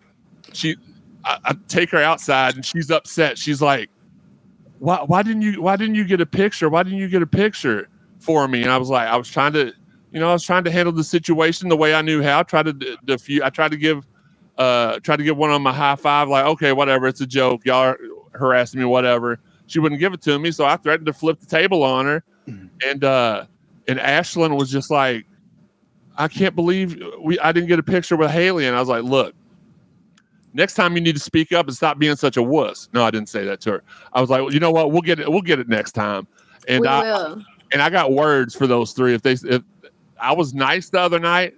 she, I, I take her outside, and she's upset. She's like, why why didn't you why didn't you get a picture? Why didn't you get a picture for me? And I was like, I was trying to, you know, I was trying to handle the situation the way I knew how. Try to diffuse. I tried to give, uh, tried to give one on my high five, like, okay, whatever, it's a joke. Y'all are harassing me, whatever. She wouldn't give it to me, so I threatened to flip the table on her, and uh, and Ashlyn was just like, I can't believe we I didn't get a picture with Haley, and I was like, look. Next time you need to speak up and stop being such a wuss. No, I didn't say that to her. I was like, well, you know what? We'll get it. We'll get it next time. And we I will. and I got words for those three. If they if I was nice the other night.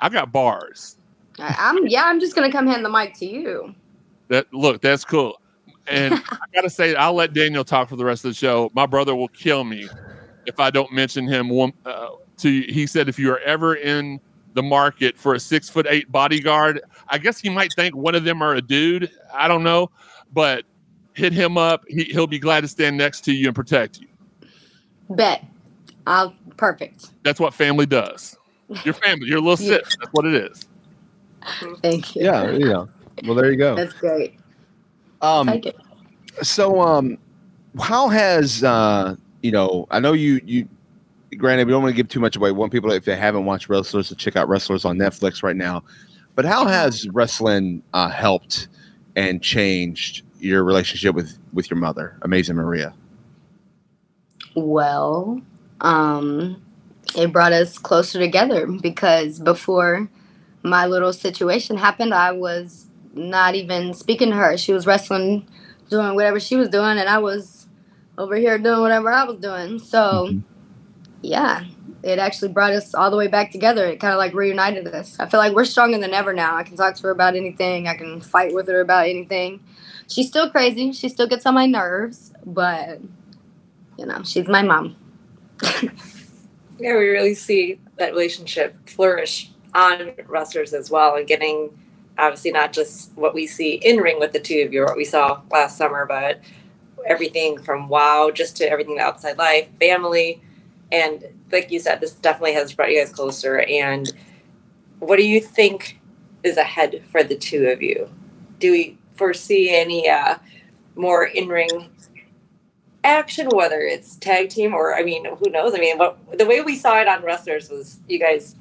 I got bars. I, I'm yeah. I'm just gonna come hand the mic to you. That look, that's cool. And I gotta say, I'll let Daniel talk for the rest of the show. My brother will kill me if I don't mention him. One uh, to he said if you are ever in the market for a six foot eight bodyguard, I guess he might think one of them are a dude. I don't know, but hit him up. He, he'll be glad to stand next to you and protect you. Bet. I'll perfect. That's what family does. Your family, your little Yeah. sis. That's what it is. Thank you. Yeah, yeah. Well, there you go. That's great. Um, it. so um, how has uh, you know? I know you you. Granted, we don't want to give too much away. We want people if they haven't watched wrestlers to check out wrestlers on Netflix right now. But how has wrestling uh, helped and changed your relationship with with your mother, Amazing Maria? Well, um, it brought us closer together because before my little situation happened, I was not even speaking to her. She was wrestling, doing whatever she was doing, and I was over here doing whatever I was doing. So, mm-hmm. yeah, it actually brought us all the way back together. It kind of like reunited us. I feel like we're stronger than ever now. I can talk to her about anything, I can fight with her about anything. She's still crazy, she still gets on my nerves, but you know, she's my mom. Yeah, we really see that relationship flourish on wrestlers as well, and getting obviously not just what we see in ring with the two of you, what we saw last summer, but everything from WoW just to everything outside life, family, and like you said, this definitely has brought you guys closer. And what do you think is ahead for the two of you? Do we foresee any uh, more in ring action, whether it's tag team or I mean, who knows? I mean, what the way we saw it on wrestlers was you guys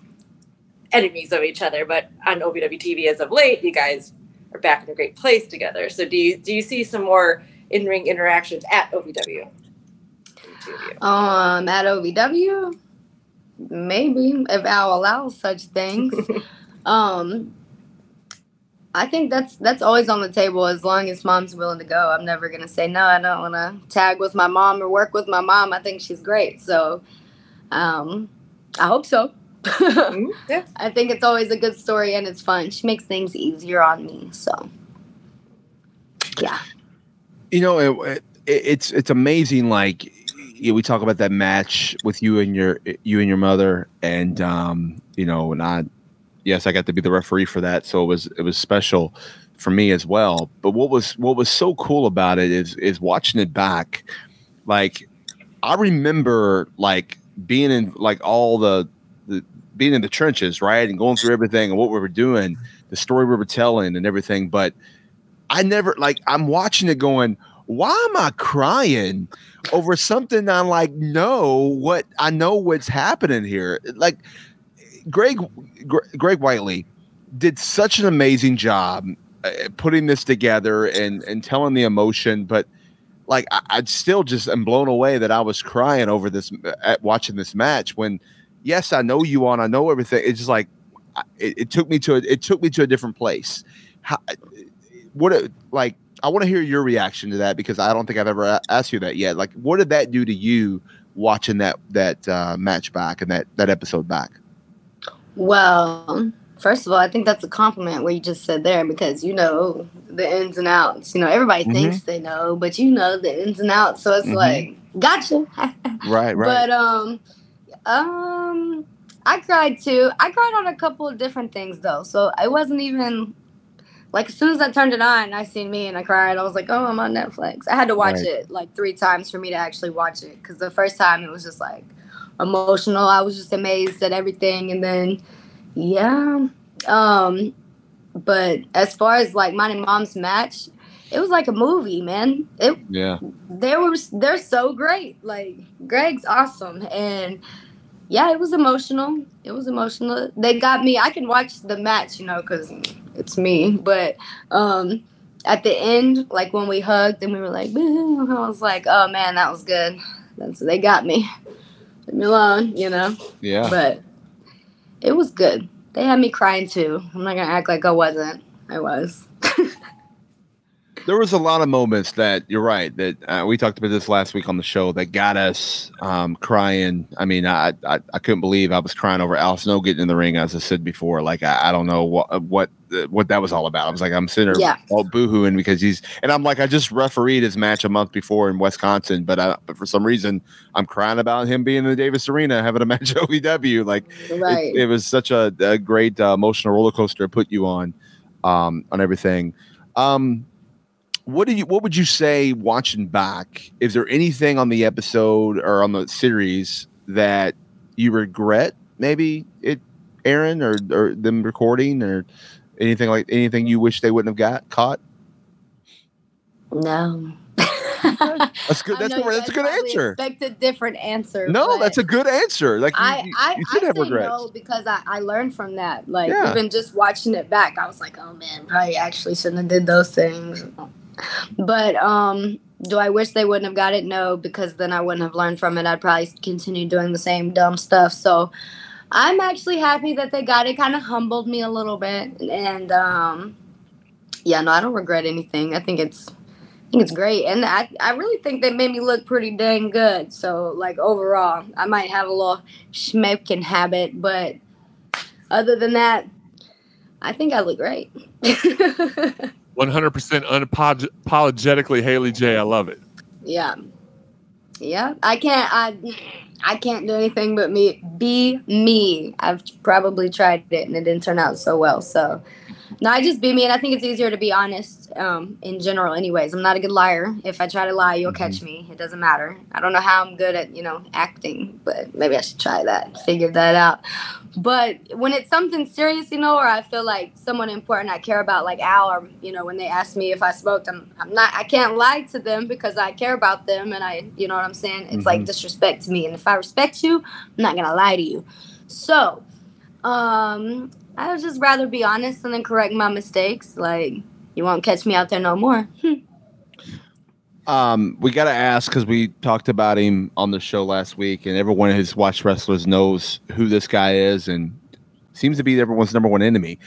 enemies of each other, but on OVW TV as of late, you guys are back in a great place together. So do you do you see some more in ring interactions at OVW? Um, at OVW, maybe if Al allows such things. um, I think that's that's always on the table as long as mom's willing to go. I'm never gonna say no. I don't want to tag with my mom or work with my mom. I think she's great. So, um, I hope so. yeah. I think it's always a good story and it's fun. She makes things easier on me. So, yeah. You know, it, it, it's it's amazing. Like you know, we talk about that match with you and your you and your mother, and um, you know, and I, yes, I got to be the referee for that, so it was it was special for me as well. But what was what was so cool about it is is watching it back. Like I remember like being in like all the the being in the trenches, right, and going through everything and what we were doing, the story we were telling, and everything, but. I never like I'm watching it going, why am I crying over something I'm like know what I know what's happening here? Like Greg Gre- Greg Whiteley did such an amazing job uh, putting this together and and telling the emotion, but like I, I still just am blown away that I was crying over this at watching this match when yes I know you on I know everything it's just like it, it took me to a, it took me to a different place. How, what it- like I want to hear your reaction to that because I don't think I've ever a- asked you that yet. Like, what did that do to you watching that that uh, match back and that that episode back? Well, first of all, I think that's a compliment what you just said there because you know the ins and outs. You know, everybody Mhm. thinks they know, but you know the ins and outs. So it's Mhm. like, gotcha. Right, right. But um, um, I cried too. I cried on a couple of different things though, so it wasn't even like as soon as I turned it on, I seen me and I cried. I was like, oh, I'm on Netflix. I had to watch Right. it like three times for me to actually watch it because the first time it was just like emotional. I was just amazed at everything, and then yeah, um, but as far as like mine and mom's match, it was like a movie, man. It yeah, they were they're so great. Like Greg's awesome and yeah, it was emotional. It was emotional. They got me. I can watch the match, you know, cuz it's me, but um at the end like when we hugged and we were like "Boo," I was like, "Oh man, that was good." That's they got me. Leave me alone, you know. yeah. But it was good. They had me crying too. I'm not going to act like I wasn't. I was. there was a lot of moments that you're right that uh, we talked about this last week on the show that got us um, crying. I mean, I, I I couldn't believe I was crying over Al Snow getting in the ring, as I said before. Like I, I don't know what what what that was all about. I was like, I'm sitting there Yeah. all boohooing because he's and I'm like, I just refereed his match a month before in Wisconsin, but I, but for some reason I'm crying about him being in the Davis Arena having a match at OVW. Like it- it, was such a, a great uh, emotional roller coaster to put you on um, on everything. Um, what do you what would you say watching back? Is there anything on the episode or on the series that you regret maybe it Aaron or or them recording or anything like anything you wish they wouldn't have got caught? no. That's good. That's a, that's a good answer. Expect a different answer. No, that's a good answer. Like I, you, I, you should I have regrets. no because I, I learned from that. Like Yeah. even just watching it back, I was like, oh man, probably actually shouldn't have did those things. But um, do I wish they wouldn't have got it? No, because then I wouldn't have learned from it. I'd probably continue doing the same dumb stuff. So I'm actually happy that they got it. Kind of humbled me a little bit, and um, yeah, no, I don't regret anything. I think it's. I think it's great, and I, I really think they made me look pretty dang good. So, like overall, I might have a little smoking habit, but other than that, I think I look great. 100% unapologetically Haley J. I love it. yeah, yeah. I can't. I I can't do anything but me. Be me. I've probably tried it, and it didn't turn out so well. So, no, I just be me, and I think it's easier to be honest. Um, in general, anyways, I'm not a good liar. If I try to lie, you'll catch me. It doesn't matter. I don't know how I'm good at you know acting, but maybe I should try that. Figure that out. But when it's something serious, you know, or I feel like someone important I care about, like Al, or you know, when they ask me if I smoked, I'm, I'm not, I can't lie to them because I care about them, and I, you know what I'm saying? It's like Mhm. disrespect to me, and if I respect you, I'm not gonna lie to you. So, um, I would just rather be honest and then correct my mistakes. Like, you won't catch me out there no more. Um, we got to ask because we talked about him on the show last week, and everyone who's watched wrestlers knows who this guy is, and seems to be everyone's number one enemy.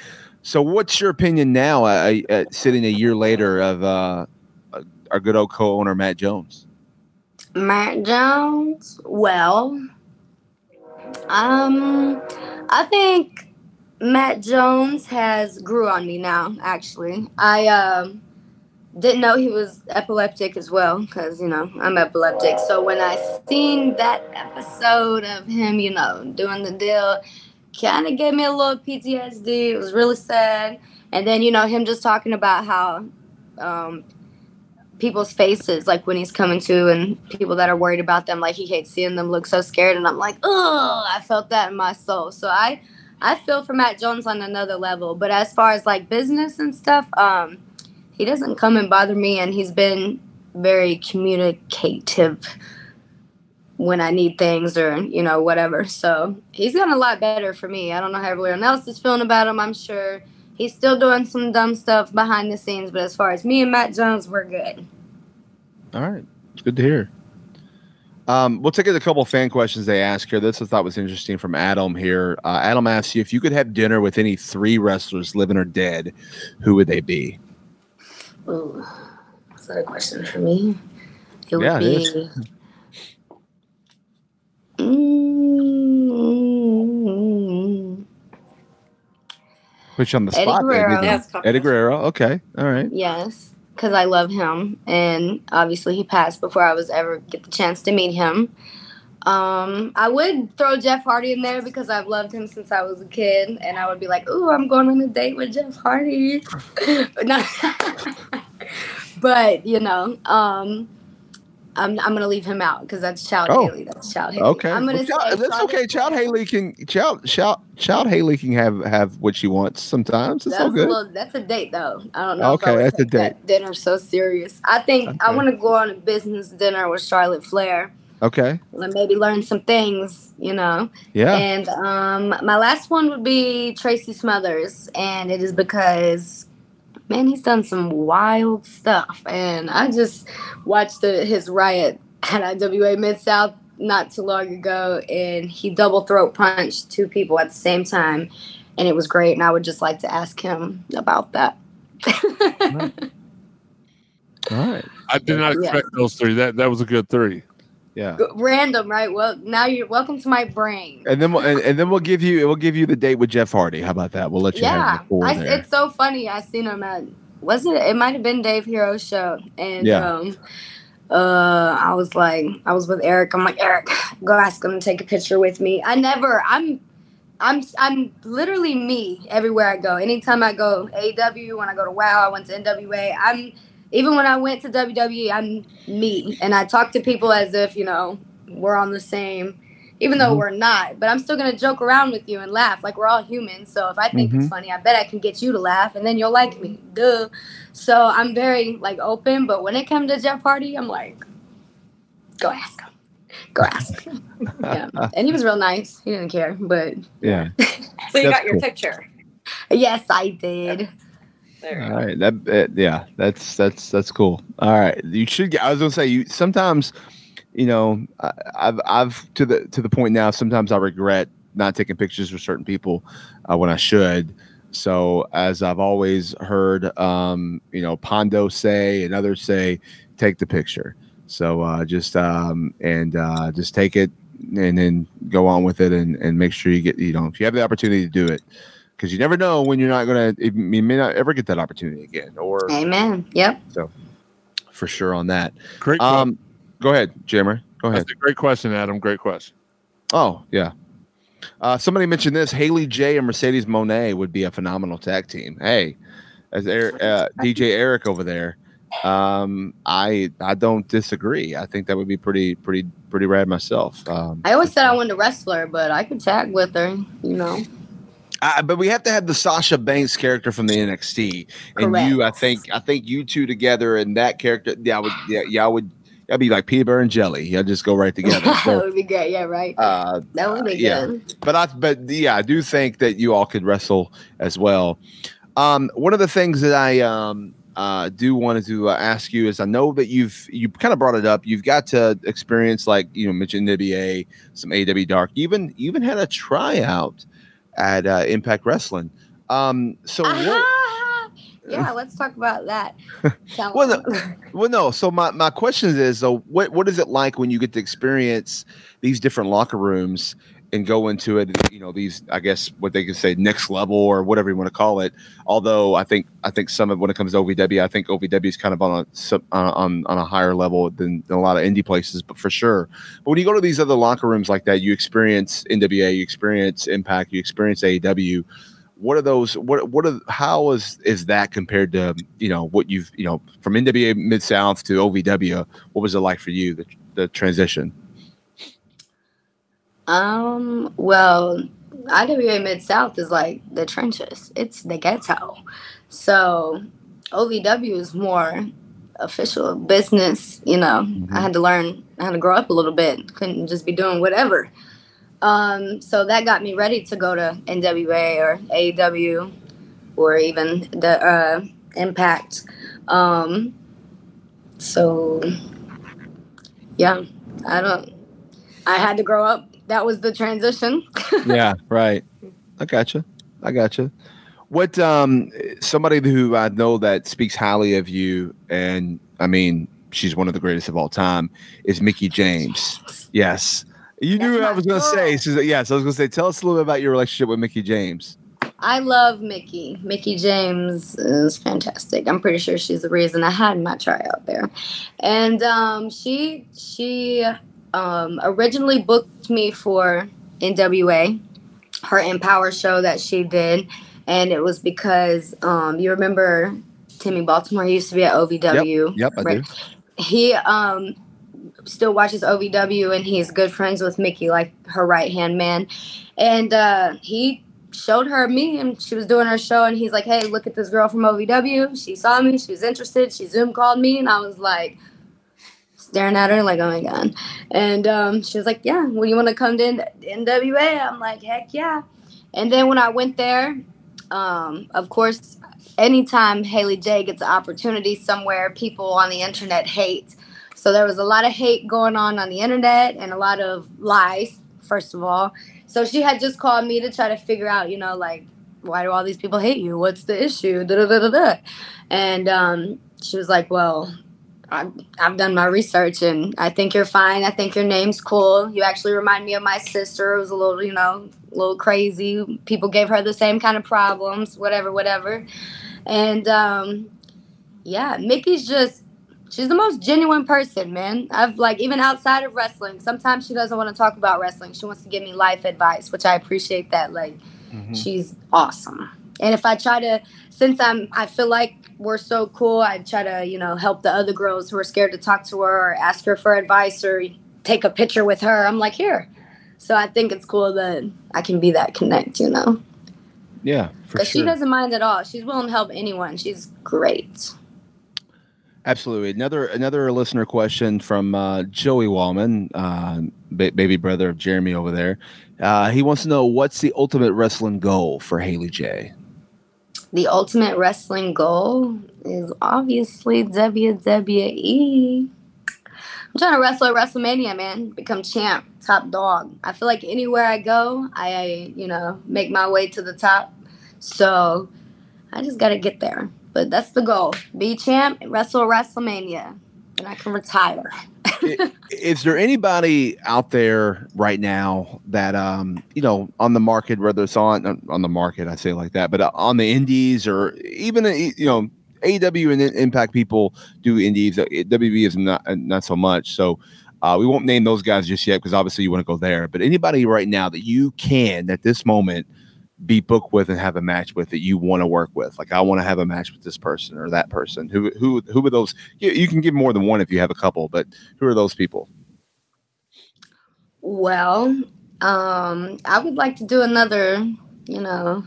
So, what's your opinion now, uh, uh, sitting a year later, of uh, uh, our good old co-owner Matt Jones? Matt Jones. Well, um, I think Matt Jones has grew on me now. Actually, I um didn't know he was epileptic as well because you know I'm epileptic. So when I seen that episode of him, you know, doing the deal, kind of gave me a little PTSD. It was really sad. And then you know him just talking about how um, people's faces, like when he's coming to, and people that are worried about them, like he hates seeing them look so scared. And I'm like, oh, I felt that in my soul. So I, I feel for Matt Jones on another level. But as far as like business and stuff, um, he doesn't come and bother me, and he's been very communicative when I need things or you know whatever. So he's gotten a lot better for me. I don't know how everyone else is feeling about him. I'm sure he's still doing some dumb stuff behind the scenes, but as far as me and Matt Jones, we're good. All right, it's good to hear. Um, we'll take a couple fan questions they ask here. This I thought was interesting from Adam here. Uh, Adam asks you if you could have dinner with any three wrestlers, living or dead, who would they be? Ooh, is that a question for me? It would Yeah, it be. is. Mm, Put you on the Eddie spot. Guerrero. didn't you? That's tough. Eddie Guerrero. Okay. All right. yes, because I love him, and obviously he passed before I was ever get the chance to meet him. Um, I would throw Jeff Hardy in there because I've loved him since I was a kid, and I would be like, "Ooh, I'm going on a date with Jeff Hardy." But you know, um, I'm I'm gonna leave him out because that's Child Oh. Haley. That's Child Haley. Okay. I'm gonna Well, Child- say that's okay. Child Haley can Child Child Child Haley can have have what she wants sometimes. It's That's all a good. little, that's a date though. I don't know. Okay, that's a date. that Dinner so serious. I think I want to go on a business dinner with Charlotte Flair Okay. and maybe learn some things, you know. Yeah. And um, my last one would be Tracy Smothers, and it is because, man, he's done some wild stuff, and I just watched the, his riot at IWA Mid South not too long ago, and he double throat punched two people at the same time, and it was great. And I would just like to ask him about that. right. I did not Yeah. expect those three. That that was a good three. Yeah. Random, right? Well, now you're welcome to my brain. And then we'll and, and then we'll give you we'll give you the date with Jeff Hardy. How about that? We'll let you Yeah, I, it's so funny. I seen him at was it? It might have been Dave Hero's show, and Yeah. um, uh, I was like, I was with Eric. I'm like, Eric, go ask him to take a picture with me. I never. I'm. I'm I'm literally me everywhere I go. Anytime I go AEW, when I go to WoW, I went to NWA. I'm even when I went to WWE, I'm me, and I talk to people as if you know we're on the same, even though Mhm. we're not. But I'm still gonna joke around with you and laugh like we're all humans. So if I think it's Mhm. funny, I bet I can get you to laugh, and then you'll like me. Duh. So I'm very like open, but when it comes to Jeff Hardy, I'm like, go ask him. Go ask him. yeah. And he was real nice. He didn't care, but yeah. So you That's got your cool. picture. yes, I did. There. All right, that uh, yeah, that's that's that's cool. All right, you should get. I was gonna say you sometimes, you know, I, I've I've to the to the point now. Sometimes I regret not taking pictures with certain people uh, when I should. So as I've always heard, um, you know, Pondo say and others say, take the picture. So uh, just um, and uh, just take it and then go on with it and, and make sure you get you know if you have the opportunity to do it because you never know when you're not gonna you may not ever get that opportunity again or Amen. Yep. So for sure on that. Great. Um, go ahead, Jammer. Go ahead. That's a great question, Adam. Great question. Oh yeah. Uh, somebody mentioned this. Haley J and Mercedes Moné would be a phenomenal tag team. Hey, as Eric, uh, DJ Eric over there, um, I I don't disagree. I think that would be pretty pretty pretty rad myself. Um, I always said I wanted a wrestler, but I could tag with her. You know. But we have to have the Sasha Banks character from the NXT, and you. I think I think you two together and that character. Yeah, I would. Yeah, yeah, I would. That'd be like peanut butter and jelly. Y'all just go right together. that would be great. Yeah, right. uh, that would be yeah. good. but I but yeah, I do think that you all could wrestle as well. Um, one of the things that I um uh do wanted to uh, ask you is I know that you've you kind of brought it up. You've got to experience like you know mentioned NWA, some AEW Dark, even even had a tryout at uh, Impact Wrestling. Um, so what, Ah, yeah, let's talk about that. Well, them. well, no. So my, my question is, so what what is it like when you get to experience these different locker rooms and go into it? You know, these I guess what they could say next level or whatever you want to call it. Although I think I think some of when it comes to OVW, I think OVW is kind of on a on on, on a higher level than, than a lot of indie places, but for sure. But when you go to these other locker rooms like that, you experience NWA, you experience Impact, you experience AEW what are those what what are how is is that compared to you know what you've you know from IWA Mid South to OVW what was it like for you the, the transition Um, well, IWA Mid South is like the trenches. It's the ghetto. So OVW is more official business, you know. I had to learn I had to grow up a little bit. Couldn't just be doing whatever. Um, so that got me ready to go to NWA or AEW or even the uh Impact. Um so yeah, I don't I had to grow up. That was the transition. yeah right I gotcha I gotcha what um somebody who I know that speaks highly of you and I mean she's one of the greatest of all time is Mickie James yes you knew what I was gonna say girl. she's like, yes I was gonna say tell us a little bit about your relationship with Mickie James I love Mickie. Mickie James is fantastic. I'm pretty sure she's the reason I had my tryout there. And um, she she um, originally booked me for NWA, her Empower show that she did, and it was because um, you remember Timmy Baltimore he used to be at OVW. yep I do right? he um still watches OVW and he's good friends with Mickie, like her right hand man. And uh, he showed her me and she was doing her show and he's like, Hey, look at this girl from OVW. She saw me, she was interested, she Zoom called me and I was like staring at her like, oh my god. And um, she was like, Yeah, well you wanna come to N- NWA? I'm like, heck yeah. And then when I went there, um, of course, anytime Haley J gets an opportunity somewhere, people on the internet hate. So there was a lot of hate going on on the internet and a lot of lies, first of all. So she had just called me to try to figure out, you know, like, why do all these people hate you? What's the issue? Da, da, da, da, da. And um, she was like, well, I've, I've done my research and I think you're fine. I think your name's cool. You actually remind me of my sister. It was a little, you know, a little crazy. People gave her the same kind of problems, whatever, whatever. And um, yeah, Mickie's just, she's the most genuine person, man. I've like, even outside of wrestling, sometimes she doesn't want to talk about wrestling. She wants to give me life advice, which I appreciate that. Like, Mhm. she's awesome. And if I try to, since I'm, I feel like we're so cool, I try to, you know, help the other girls who are scared to talk to her or ask her for advice or take a picture with her. I'm like, here. So I think it's cool that I can be that connect, you know, Yeah, for because she doesn't mind at all. She's willing to help anyone. She's great. Absolutely. Another another listener question from uh, Joey Wallman, uh, ba- baby brother of Jeremy over there. Uh, he wants to know what's the ultimate wrestling goal for Haley J. The ultimate wrestling goal is obviously WWE. I'm trying to wrestle at WrestleMania, man. Become champ, top dog. I feel like anywhere I go, I, you know, make my way to the top. So I just got to get there. But that's the goal. Be champ, wrestle WrestleMania, and I can retire. Is there anybody out there right now that um you know on the market, whether it's on on the market, I say like that, but uh, on the indies or even uh, you know AEW and Impact people do indies. uh, WB is not not so much. So uh, we won't name those guys just yet because obviously you want to go there. But anybody right now that you can at this moment be booked with and have a match with that you want to work with. Like I want to have a match with this person or that person. Who who who are those? You, you can give more than one if you have a couple, but who are those people? Well, um, I would like to do another, you know,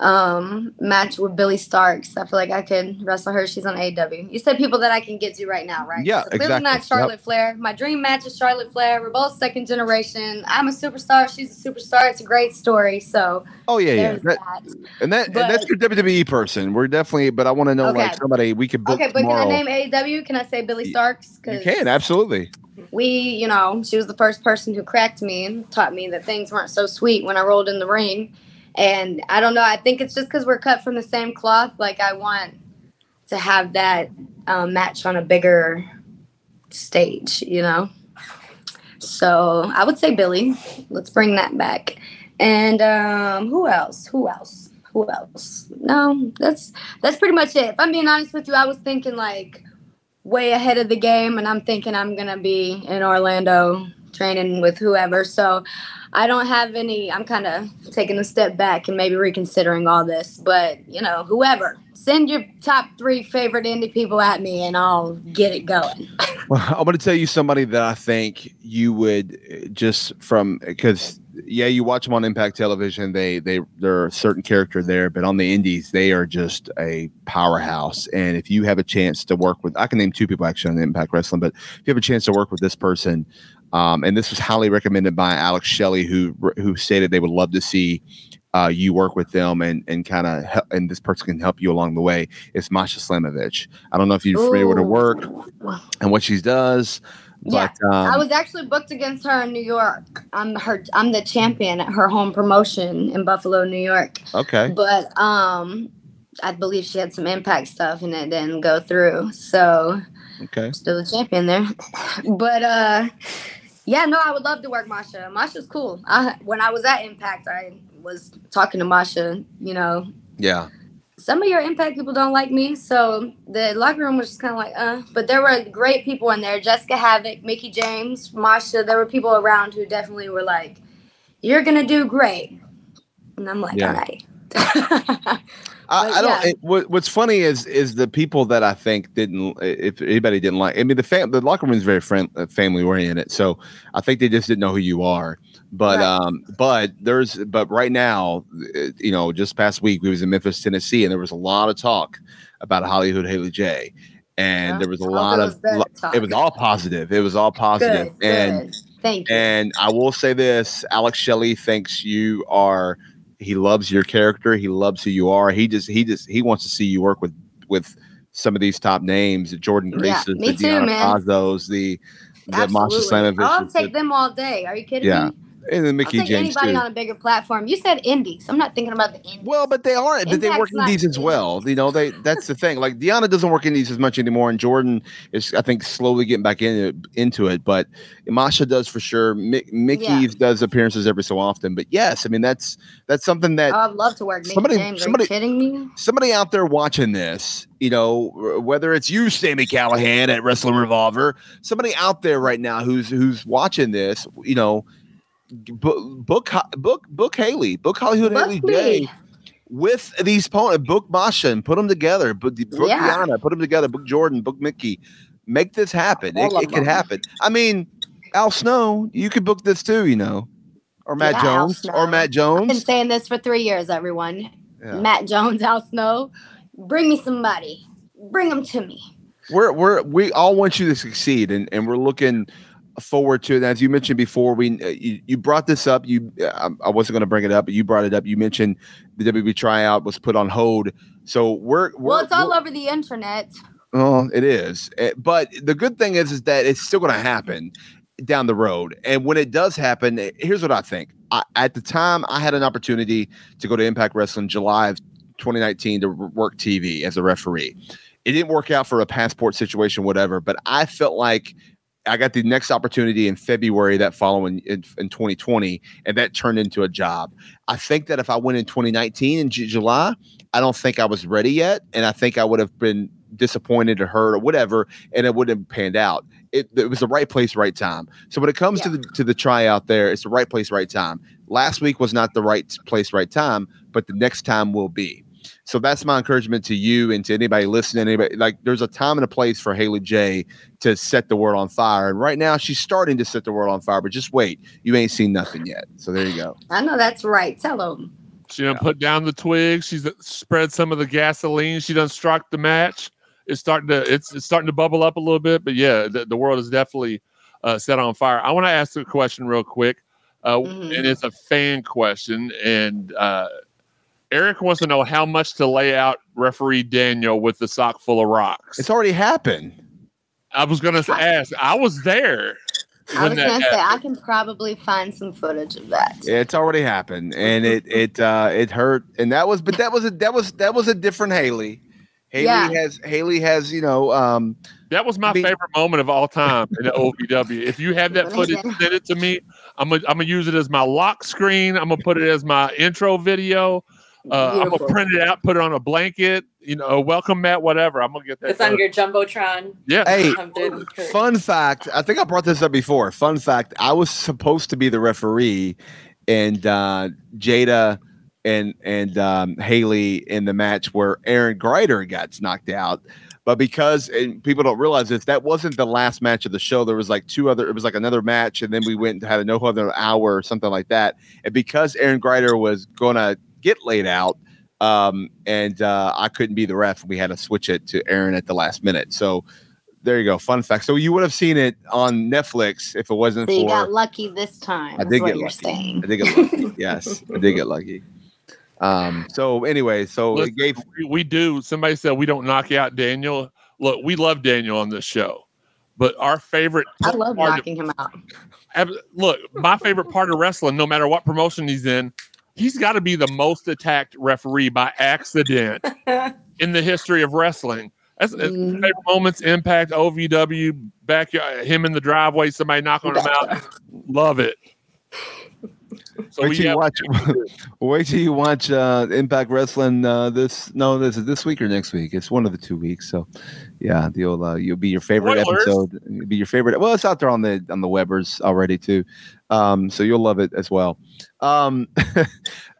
um, match with Billie Starkz. I feel like I could wrestle her. She's on AEW. You said people that I can get to right now, right? Yeah, so clearly exactly. not Charlotte Flair. My dream match is Charlotte Flair. We're both second generation. I'm a superstar. She's a superstar. It's a great story. So Oh yeah, yeah. That, that. and that But- and that's your WWE person. We're definitely, but I want to know like somebody we could book Okay, but tomorrow. can I name AEW? Can I say Billie Starkz? you can absolutely. we, you know, she was the first person who cracked me and taught me that things weren't so sweet when I rolled in the ring. And I don't know, I think it's just because we're cut from the same cloth. Like, I want to have that um, match on a bigger stage, you know? So I would say Billie. Let's bring that back. And um, who else? Who else? Who else? No, that's that's pretty much it. If I'm being honest with you, I was thinking like way ahead of the game and I'm thinking I'm to be in Orlando training with whoever. So I don't have any I'm kind of taking a step back and maybe reconsidering all this, but you know, whoever. Send your top 3 favorite indie people at me and I'll get it going. Well, I'm going to tell you somebody that I think you would uh, just from because yeah, you watch them on Impact Television. They they they're a certain character there, but on the Indies, they are just a powerhouse. And if you have a chance to work with, I can name two people actually on Impact Wrestling, but if you have a chance to work with this person, um, and this was highly recommended by Alex Shelley, who who stated they would love to see. Uh, you work with them and and kind of help, and this person can help you along the way. It's Masha Slamovich. I don't know if you're familiar with her work and what she does. Yeah, But um, I was actually booked against her in New York. I'm her I'm the champion at her home promotion in Buffalo, New York. okay. But um I believe she had some impact stuff and it didn't go through. So Okay. still the champion there. but uh yeah, no, I would love to work Masha. Masha's cool. I when I was at Impact, I was talking to Masha, you know. Yeah. Some of your impact people don't like me, so the locker room was just kind of like, uh. But there were great people in there: Jessicka Havok, Mickie James, Masha. There were people around who definitely were like, "You're gonna do great," and I'm like, Yeah. "All right." I, I don't. yeah. It, what, what's funny is is the people that I think didn't. If anybody didn't like, I mean, the fam, the locker room is very friend, uh, family oriented. So I think they just didn't know who you are. But Right. um, but there's but right now, uh, you know, just past week we was in Memphis, Tennessee, and there was a lot of talk about Hollyhood Haley J. And Yeah. there was a Hope lot of lo- it was all positive. It was all positive. Good, and good. Thank you. and I will say this: Alex Shelley thinks you are. He loves your character. He loves who you are. He just he just he wants to see you work with with some of these top names: the Jordan Yeah, Graces, me the too. Pazos, the the Masha. Slamovich. I'll take them all day. Are you kidding Yeah. me? And then I'll Mickie take James anybody too. on a bigger platform. You said indies. I'm not thinking about the indies. Well, but they are, but they work indies as well. You know, they that's the thing. Like Deonna doesn't work indies as much anymore, and Jordynne is, I think, slowly getting back in, into it. But Masha does for sure. Mi- Mickie Yeah. does appearances every so often. But yes, I mean that's that's something that Oh, I'd love to work Mickie somebody- James. Are somebody- you kidding me? somebody out there watching this, you know, whether it's you, Sami Callihan at Wrestling Revolver, somebody out there right now who's who's watching this, you know, book book book book Haley, book Hollyhood Book Haley. J with these opponents, book Masha and put them together, book, book Yeah. Deonna, put them together, book Jordynne, book Mickie, make this happen. It, All of it could happen. I mean, Al Snow, you could book this too, you know, or Matt Yeah, Jones, or Matt I've been saying this for three years, everyone. Yeah. Matt Jones, Al Snow. Bring me somebody. Bring them to me. we're we're we all want you to succeed and and we're looking forward to it And as you mentioned before we uh, you, you brought this up you uh, I wasn't going to bring it up but you brought it up you mentioned the WB tryout was put on hold so we're, we're well, it's all over the internet. well, it is, Eh, but the good thing is, is that it's still going to happen down the road. And when it does happen, eh, here's what I think. I, at the time, I had an opportunity to go to Impact Wrestling July of 2019 to work TV as a referee. It didn't work out for a passport situation, whatever. But I felt like I got the next opportunity in February that following in, in 2020, and that turned into a job. I think that if I went in 2019 in Ju- July, I don't think I was ready yet, and I think I would have been disappointed or hurt or whatever, and it wouldn't have panned out. It, it was the right place, right time. So when it comes to the to the tryout, there, it's the right place, right time. Last week was not the right place, right time, but the next time will be. So that's my encouragement to you and to anybody listening. Anybody like, there's a time and a place for Haley J to set the world on fire, and right now she's starting to set the world on fire. But just wait, you ain't seen nothing yet. So there you go. I know that's right. Tell them. She done put down the twigs. She's spread some of the gasoline. She done struck the match. It's starting to it's, it's starting to bubble up a little bit. But yeah, the, the world is definitely uh, set on fire. I want to ask a question real quick, uh, Mhm. and it's a fan question. And uh, Eric wants to know how much to lay out referee Daniel with the sock full of rocks. It's already happened. I was gonna ask. I was there. I was gonna say I can probably find some footage of that. It's already happened, and it it uh it hurt, and that was, but that was a that was that was a different Haley. Haley Yeah. has Haley has you know um That was my I mean- favorite moment of all time in the OVW. If you have that footage, Amazing. send it to me. I'm gonna I'm gonna use it as my lock screen. I'm gonna put it as my intro video. Uh, I'm gonna print it out, put it on a blanket. You know, welcome mat, whatever. I'm gonna get that. It's on done. your jumbotron. yeah. hey I'm doing Kurt. fun fact I think I brought this up before. Fun fact: I was supposed to be the referee, and uh Jada and and um, Haley in the match where Aaron Greider got knocked out. But because and people don't realize this, that wasn't the last match of the show. There was like two other. It was like another match, and then we went and had a no other hour or something like that. And because Aaron Greider was going to get laid out, um, and uh, I couldn't be the ref, we had to switch it to Aaron at the last minute. So there you go. Fun fact. So you would have seen it on Netflix if it wasn't So you for. got lucky this time. I did what get you're lucky. saying. I did get lucky. yes, I did get lucky. Um. So anyway, so Listen, it gave. we, we do. Somebody said we don't knock out Daniel. Look, we love Daniel on this show, but our favorite. I love part of- knocking him out. look, my favorite part of wrestling, no matter what promotion he's in, he's got to be the most attacked referee by accident in the history of wrestling. That's that's Mm. favorite moments, impact, OVW, back him in the driveway, somebody knocking him out. Love it. So wait we till you watch. wait till you watch uh, Impact Wrestling. Uh, this no, this is this week or next week. It's one of the two weeks. So, yeah, you'll uh, you'll be your favorite Spoilers. episode. It'll be your favorite. Well, it's out there on the on the Webbers already too. Um, so you'll love it as well. Um,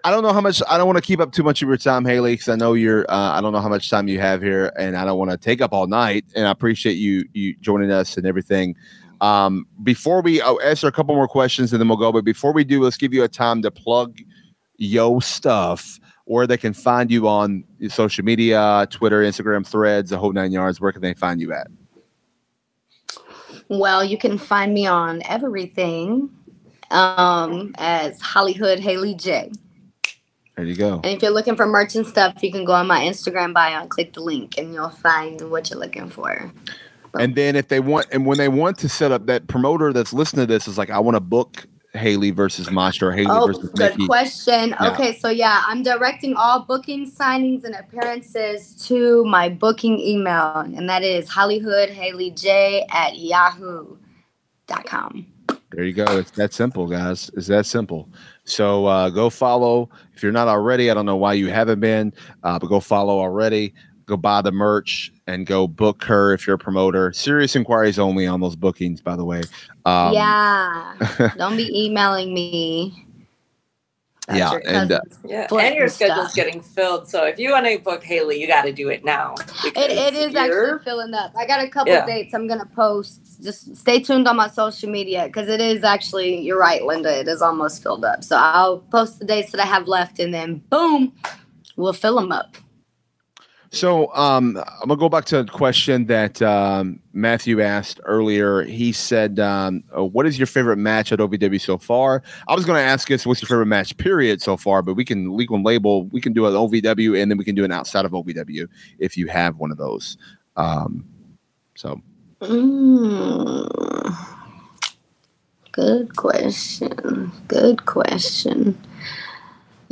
I don't know how much. I don't want to keep up too much of your time, Haley, because I know you're. Uh, I don't know how much time you have here, and I don't want to take up all night. And I appreciate you you joining us and everything. Um, before we I'll answer a couple more questions and then we'll go. But before we do, let's give you a time to plug yo stuff where they can find you on social media, Twitter, Instagram, threads, the whole nine yards. Where can they find you at? Well, you can find me on everything um, as Hollyhood Haley J. There you go. And if you're looking for merch and stuff, you can go on my Instagram bio and click the link, and you'll find what you're looking for. And then if they want, and when they want to set up that promoter that's listening to this is like, I want to book Haley versus or Haley Oh, versus good Mickie? question. Yeah. Okay, so yeah, I'm directing all booking signings and appearances to my booking email, and that is Hollyhood Haley J at yahoo.com. There you go. It's that simple, guys. It's that simple. So uh, go follow. If you're not already, I don't know why you haven't been, uh, but go follow already. Go buy the merch and go book her if you're a promoter. Serious inquiries only on those bookings, by the way. Um, yeah, don't be emailing me. That's Yeah, your and, uh, Yeah, and your stuff. schedule's getting filled. So if you want to book Haley, you got to do it now. It, it is actually you're- filling up. I got a couple Yeah. dates I'm gonna post. Just stay tuned on my social media because it is actually. You're right, Linda. It is almost filled up. So I'll post the dates that I have left, and then boom, we'll fill them up. So um, I'm gonna go back to a question that um, Matthew asked earlier. He said, um, uh, "What is your favorite match at OVW so far?" I was gonna ask us what's your favorite match period so far, but we can label. We can do an OVW and then we can do an outside of OVW if you have one of those. Um, so Mm. Good question. Good question.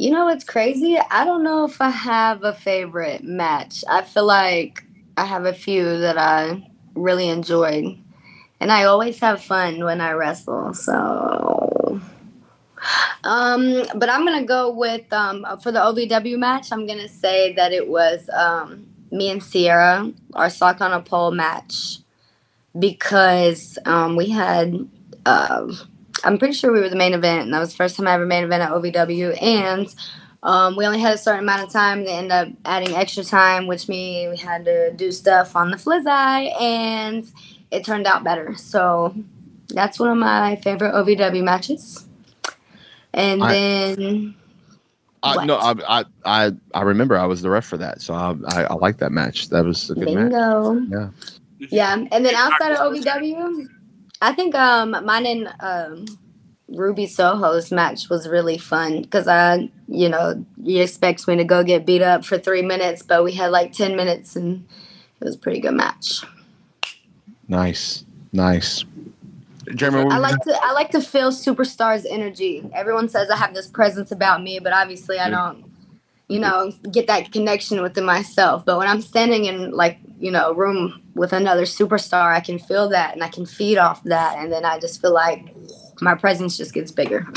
You know what's crazy? I don't know if I have a favorite match. I feel like I have a few that I really enjoyed. And I always have fun when I wrestle. So um but I'm going to go with um for the OVW match, I'm going to say that it was um me and Sierra, our sock on a pole match because um, we had um I'm pretty sure we were the main event, and that was the first time I ever main event at OVW. And um, we only had a certain amount of time. They ended up adding extra time, which means we had to do stuff on the Flizzy, and it turned out better. So that's one of my favorite OVW matches. And I- then I, no, I, I I I remember I was the ref for that, so I I, I like that match. That was a good match. bingo. Yeah. Yeah, and then outside of OVW, I think um mine and um Ruby Soho's match was really fun because I, you know, you expect me to go get beat up for three minutes, but we had like ten minutes and it was a pretty good match. Nice, nice. Jeremy, I like to I like to feel superstars energy. Everyone says I have this presence about me, but obviously I don't, you know, get that connection within myself. But when I'm standing in like, you know, a room with another superstar, I can feel that and I can feed off that and then I just feel like my presence just gets bigger.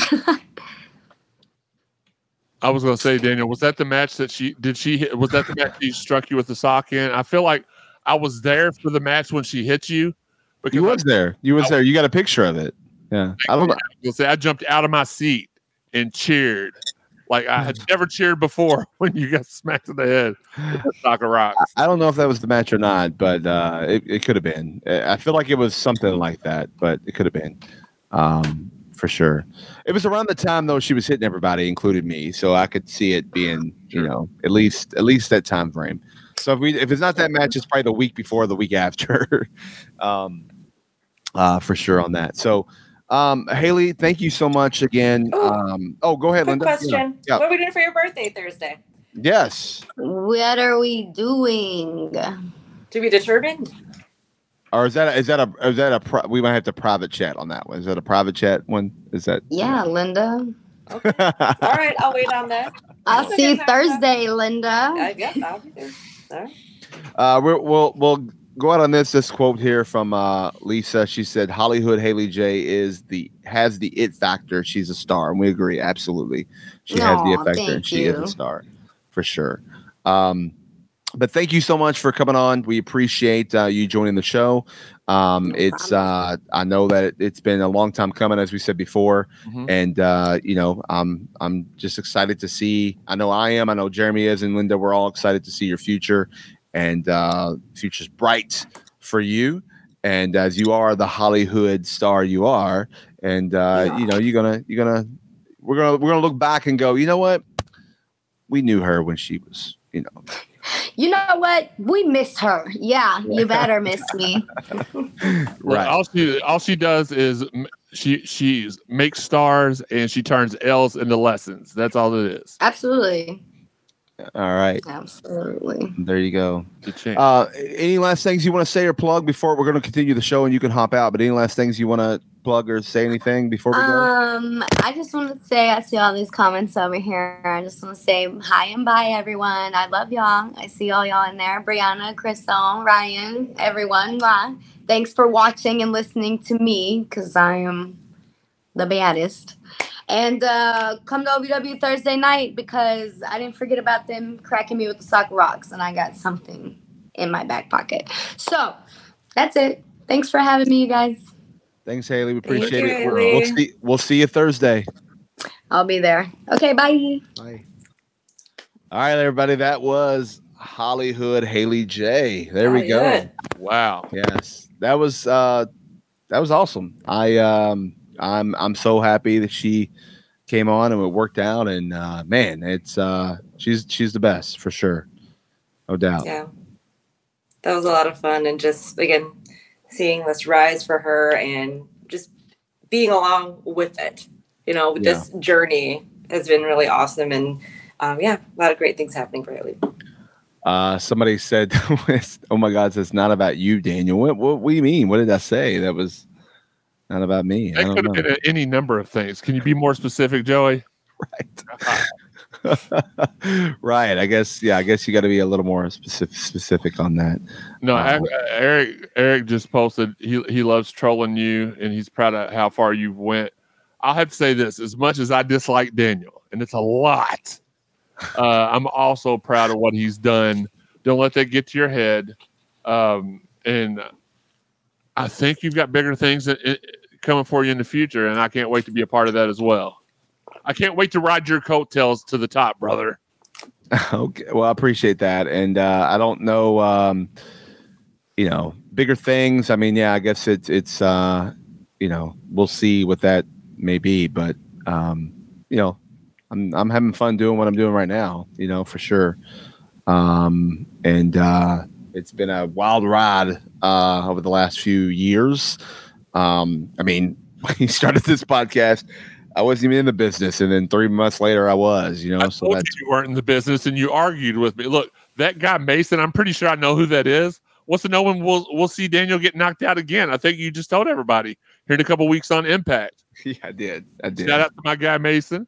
I was going to say, Daniel, was that the match that she did? She hit, was that the match she struck you with the sock in? I feel like I was there for the match when she hit you. Because you was there. You was there. You got a picture of it. Yeah. I don't know. I was say I jumped out of my seat and cheered like I had never cheered before when you got smacked in the head with the soccer rocks. I don't know if that was the match or not, but uh, it, it could have been. I I feel like it was something like that, but it could have been um, for sure. It was around the time though she was hitting everybody, including me, so I could see it being, you know, at least at least that time frame. So if we if it's not that match, it's probably the week before, or the week after, um, uh, for sure on that. So. Um, Haley, thank you so much again. Ooh. Um, oh, go ahead, Quick Linda. question. Yeah. Yeah. What are we doing for your birthday Thursday? Yes. what are we doing? To be determined? Or is that a, is that a is that a pri- we might have to private chat on that one? Is that a private chat one? Is that Yeah, Linda. Okay. All right, I'll wait on that. I'll see you Thursday, Linda. I guess I'll be there. All right. uh, we're, we'll we'll go out on this this quote here from uh, Lisa. She said, "Hollyhood Haley J is the has the it factor. She's a star, and we agree absolutely. She has the Aw, it factor, and thank she is a star for sure." Um, but thank you so much for coming on. We appreciate uh, you joining the show. Um, it's uh, I know that it, it's been a long time coming, as we said before. Mhm. and uh, you know i'm i'm just excited to see i know i am i know jeremy is and linda we're all excited to see your future and uh future's bright for you and as you are the hollywood star you are and uh you know you're gonna you're gonna we're gonna we're gonna look back and go you know what we knew her when she was you know You know what? We miss her. Yeah, you better miss me. Well, right All she all she does is she she makes stars and she turns L's into lessons. That's all it is. Absolutely. All right. Absolutely. There you go. Uh, any last things you want to say or plug before we're going to continue the show and you can hop out? But any last things you want to plug or say anything before we go? Um, I just want to say I see all these comments over here. I just want to say hi and bye, everyone. I love y'all. I see all y'all in there. Brianna, Crystal, Ryan, everyone. Bye. Thanks for watching and listening to me because I am the baddest. And uh, come to OVW Thursday night because I didn't forget about them cracking me with the sock rocks and I got something in my back pocket. So that's it. Thanks for having me, you guys. Thanks, Haley. We Thank appreciate you, it. We'll, Haley. we'll see. We'll see you Thursday. I'll be there. Okay, bye. Bye. All right, everybody. That was Hollyhood Haley J. There we go. Hollyhood. wow. Yes, that was uh, that was awesome. I um, I'm I'm so happy that she came on and it worked out. And uh, man, it's uh, she's she's the best for sure, no doubt. Yeah. That was a lot of fun and just again seeing this rise for her and just being along with it. You know, with this journey has been really awesome and um, yeah, a lot of great things happening for Haley. Uh, somebody said, "Oh my God, it's not about you, Daniel." What, what, what do you mean? What did I say? That was not about me. I That don't could know. have been any number of things. Can you be more specific, Joey? right. Right. I guess. Yeah. I guess you got to be a little more specific, specific on that. No, ac- Eric. Eric just posted. He he loves trolling you, and he's proud of how far you've went. I'll have to say this: as much as I dislike Daniel, and it's a lot, uh, I'm also proud of what he's done. Don't let that get to your head. Um, and I think you've got bigger things that, i- coming for you in the future, and I can't wait to be a part of that as well. I can't wait to ride your coattails to the top, brother. okay. Well, I appreciate that, and uh, I don't know. Um, you know, bigger things. I mean, yeah. I guess it's it's. Uh, you know, we'll see what that may be, but um, you know, I'm I'm having fun doing what I'm doing right now. You know, for sure. Um, and uh, it's been a wild ride uh, over the last few years. Um, I mean, when you started this podcast, I wasn't even in the business, and then three months later, I was. You know, I so that's you you weren't in the business, and you argued with me. Look, that guy Mason. I'm pretty sure I know who that is. What's to know when we'll we'll see Daniel get knocked out again? I think you just told everybody here in a couple weeks on Impact. yeah, I did. I did. Shout out to my guy Mason.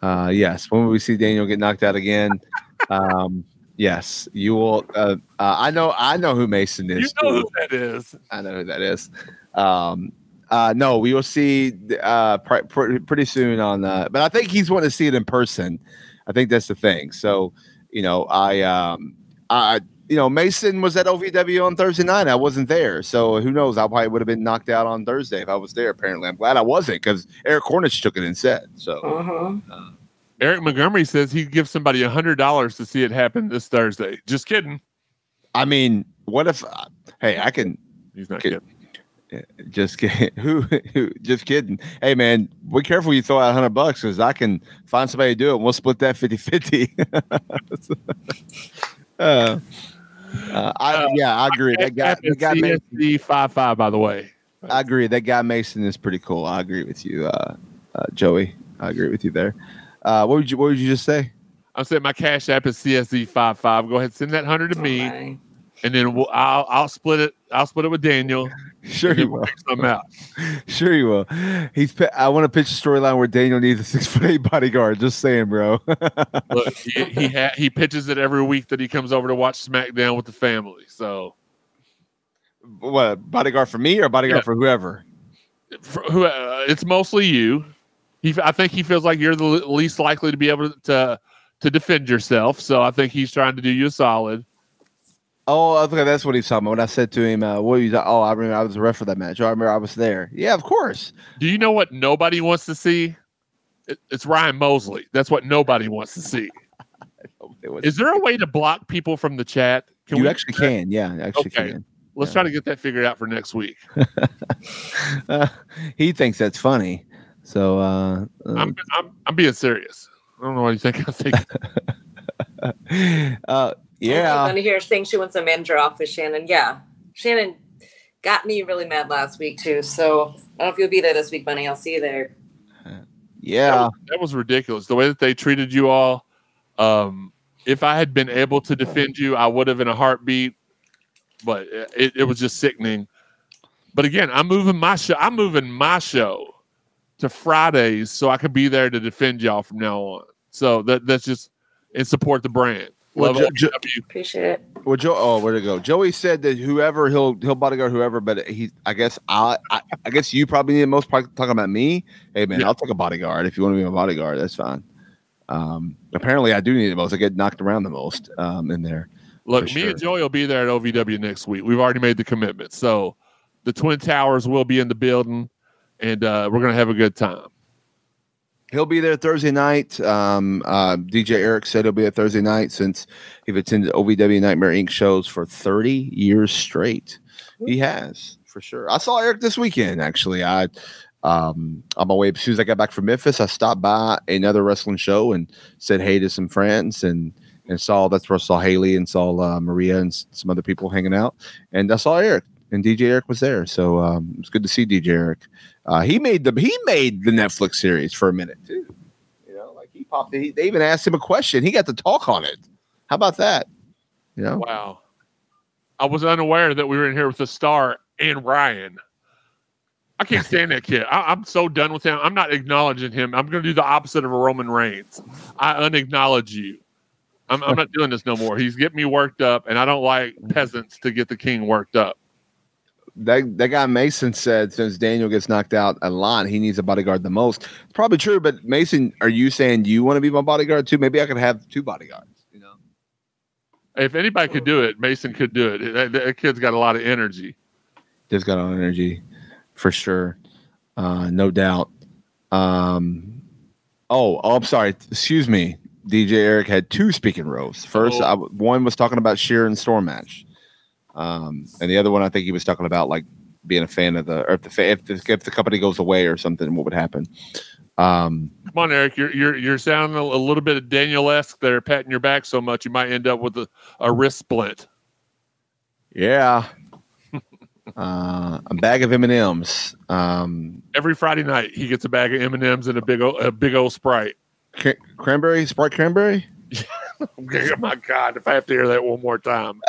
Uh, yes. When will we see Daniel get knocked out again? um, yes, you will. Uh, uh, I know. I know who Mason is. You know who that is. I know who that is. Um, uh, no, we will see uh, pr- pr- pretty soon on. Uh, but I think he's wanting to see it in person. I think that's the thing. So, you know, I, um, I, you know, Mason was at OVW on Thursday night. I wasn't there, so who knows? I probably would have been knocked out on Thursday if I was there. Apparently, I'm glad I wasn't because Eric Cornish took it instead. So. Uh-huh. Eric Montgomery says he'd give somebody a hundred dollars to see it happen this Thursday. Just kidding. I mean, what if? Uh, hey, I can He's not Kid- kidding. just kidding. Who, who? Just kidding. Hey, man, be careful you throw out hundred bucks because I can find somebody to do it. and We'll split that 50-50. uh, uh, I, Uh, yeah, I agree. That guy, that guy Mason, five five. By the way, I agree. That guy Mason is pretty cool. I agree with you, uh, uh, Joey. I agree with you there. Uh, what would you What would you just say? I'm saying my cash app is CSZ five five. Go ahead, send that hundred to me, Oh, and then we'll, I'll I'll split it. I'll split it with Daniel. Sure and you we'll will. figure something out. Sure you will. He's. I want to pitch a storyline where Daniel needs a six foot eight bodyguard. Just saying, bro. Look, he he, ha- he pitches it every week that he comes over to watch SmackDown with the family. So what bodyguard for me or bodyguard Yeah. for whoever? for who uh, it's mostly you. He, I think he feels like you're the least likely to be able to to defend yourself. So I think he's trying to do you a solid. Oh, okay, that's what he's talking about. When I said to him, uh, "What you?" Oh, I remember I was a ref for that match. I remember I was there. Yeah, of course. Do you know what nobody wants to see? It, it's Ryan Mosley. That's what nobody wants to see. Is there a way to block people from the chat? you we- actually can. Yeah, you actually Okay. can. Let's yeah. try to get that figured out for next week. Uh, he thinks that's funny. So, uh, I'm, I'm I'm being serious. I don't know what you think. I think uh, I'm yeah, going to hear saying she wants a manager off with Shannon. Yeah. Shannon got me really mad last week, too. So I don't know if you'll be there this week, Bunny. I'll see you there. yeah. that was ridiculous. The way that they treated you all. Um, if I had been able to defend you, I would have in a heartbeat. But it, it was just sickening. But again, I'm moving my show. I'm moving my show to Fridays so I could be there to defend y'all from now on. So that that's just and support the brand. Well, Love Jo- Jo- Appreciate it. Well, Joe. Oh, where'd it go? Joey said that whoever he'll he'll bodyguard whoever, but he. I guess I. I, I guess you probably need the most. Probably talking about me. Hey man, Yeah. I'll take a bodyguard if you want to be my bodyguard. That's fine. Um, apparently, I do need the most. I get knocked around the most um, in there. Look, For me sure. and Joey will be there at OVW next week. We've already made the commitment. So the Twin Towers will be in the building and uh, we're going to have a good time. He'll be there Thursday night. Um, uh, DJ Eric said he'll be there Thursday night since he's attended OVW Nightmare Inc. shows for 30 years straight. He has for sure. I saw Eric this weekend. Actually, I um, on my way as soon as I got back from Memphis, I stopped by another wrestling show and said hey to some friends and and saw that's where I saw Haley and saw uh, Maria and s- some other people hanging out. And I saw Eric and DJ Eric was there, so um, it was good to see DJ Eric. Uh, he made the he made the Netflix series for a minute too. You know, like he popped. He, they even asked him a question. He got to talk on it. How about that? You know, Wow. I was unaware that we were in here with the star and Ryan. I can't stand that kid. I, I'm so done with him. I'm not acknowledging him. I'm going to do the opposite of a Roman Reigns. I unacknowledge you. I'm, I'm not doing this no more. He's getting me worked up, and I don't like peasants to get the king worked up. That that guy Mason said since Daniel gets knocked out a lot, he needs a bodyguard the most. It's probably true, but Mason, are you saying you want to be my bodyguard too? Maybe I could have two bodyguards. You know, If anybody could do it, Mason could do it. That, that kid's got a lot of energy. just got on energy for sure, uh, no doubt. Um, oh, oh, I'm sorry. Excuse me. DJ Eric had two speaking roles. First, Oh. I, one was talking about Sheer and Storm match, um, and the other one I think he was talking about like being a fan of the or if the fa- if the, if the company goes away or something, what would happen? Um, Come on, Eric. You're you're you're sounding a, little bit of Daniel esque there, patting your back so much you might end up with a, a wrist splint. yeah, uh, a bag of M and M's. Um, Every Friday night, he gets a bag of M and M's and a big old, a big old Sprite. cra- cranberry, Sprite cranberry. Oh my God! If I have to hear that one more time,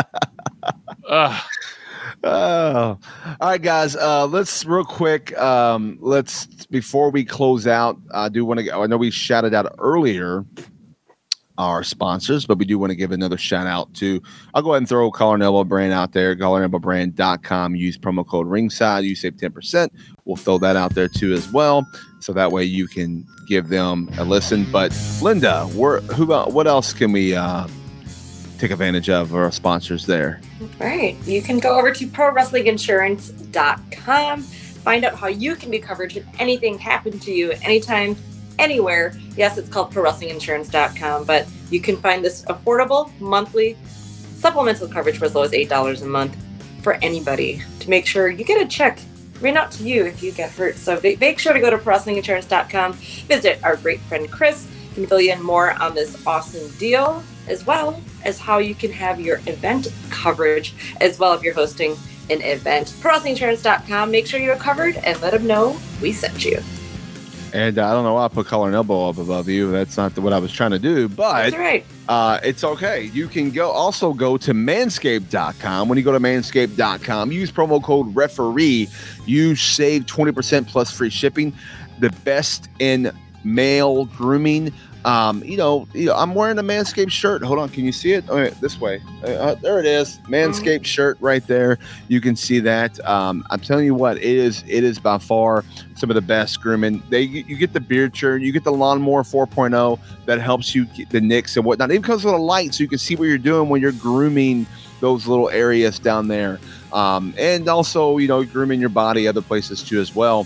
uh, Oh, all right, guys. Uh, let's real quick. Um, let's before we close out. I do want to. I know we shouted out earlier our sponsors, but we do want to give another shout out to. I'll go ahead and throw Collar and Elbow brand out there. CollarandElbowBrand.com. Use promo code Ringside. You save ten percent. We'll throw that out there too as well, so that way you can give them a listen. But Linda, where who? el- What else can we uh, take advantage of? Our sponsors there. Right. You can go over to prowrestlinginsurance.com. Find out how you can be covered should anything happen to you anytime, anywhere. Yes, it's called prowrestlinginsurance.com, but you can find this affordable monthly supplemental coverage for as low as $8 a month for anybody to make sure you get a check ran out to you if you get hurt. So make sure to go to prowrestlinginsurance.com, visit our great friend Chris, can fill you in more on this awesome deal, as well as how you can have your event coverage, as well if you're hosting an event. ProWrestlingInsurance.com. Make sure you're covered and let them know we sent you. And uh, I don't know why I put collar and elbow up above you. That's not the, what I was trying to do, but That's right. uh, it's okay. You can go also go to manscaped.com. When you go to manscaped.com, use promo code referee. You save 20% plus free shipping. The best in male grooming. Um, you know, you know, I'm wearing a Manscaped shirt. Hold on, can you see it? Oh, this way. Uh, uh, there it is. Manscaped shirt right there. You can see that. Um, I'm telling you what, it is. It is by far some of the best grooming. They you get the beard shirt, you get the lawnmower 4.0 that helps you get the nicks and whatnot. Even comes with a light so you can see what you're doing when you're grooming those little areas down there. Um, and also, you know, grooming your body other places too as well.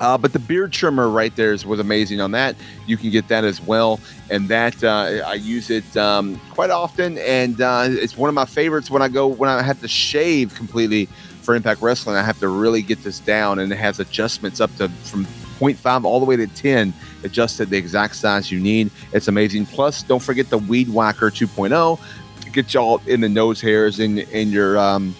Uh, but the beard trimmer right there is was amazing on that. You can get that as well, and that uh, I use it um, quite often, and uh, it's one of my favorites when I go when I have to shave completely for Impact Wrestling. I have to really get this down, and it has adjustments up to from 0.5 all the way to 10, adjusted the exact size you need. It's amazing. Plus, don't forget the Weed Whacker 2.0 to get y'all in the nose hairs in in your um,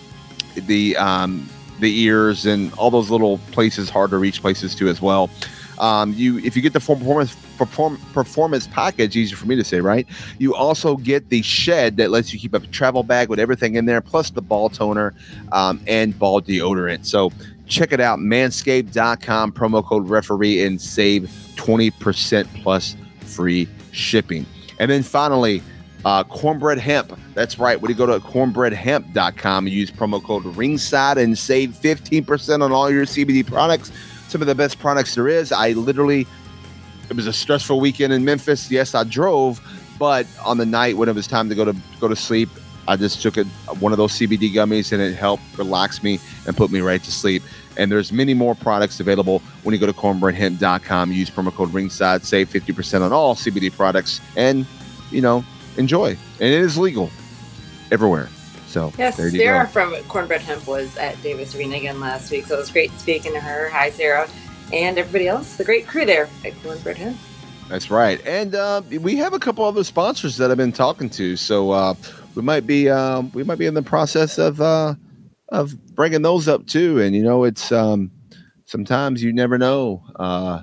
the um, the ears and all those little places, hard to reach places too as well. Um, you if you get the performance perform, performance package, easier for me to say, right? You also get the shed that lets you keep a travel bag with everything in there, plus the ball toner um, and ball deodorant. So check it out, manscaped.com, promo code referee, and save 20% plus free shipping. And then finally, uh, cornbread hemp. That's right. When you go to cornbreadhemp.com use promo code ringside and save 15% on all your CBD products. Some of the best products there is. I literally, it was a stressful weekend in Memphis. Yes, I drove, but on the night when it was time to go to go to sleep, I just took a, one of those CBD gummies and it helped relax me and put me right to sleep. And there's many more products available when you go to cornbreadhemp.com. Use promo code ringside, save 50% on all CBD products, and you know, enjoy. And it is legal everywhere. So Yes, there you Sarah go. from Cornbread Hemp was at Davis Arena again last week, so it was great speaking to her. Hi, Sarah, and everybody else, the great crew there at Cornbread Hemp. That's right. And uh, we have a couple other sponsors that I've been talking to. So uh, we might be um, we might be in the process of uh, of bringing those up too. And you know, it's um, sometimes you never know uh,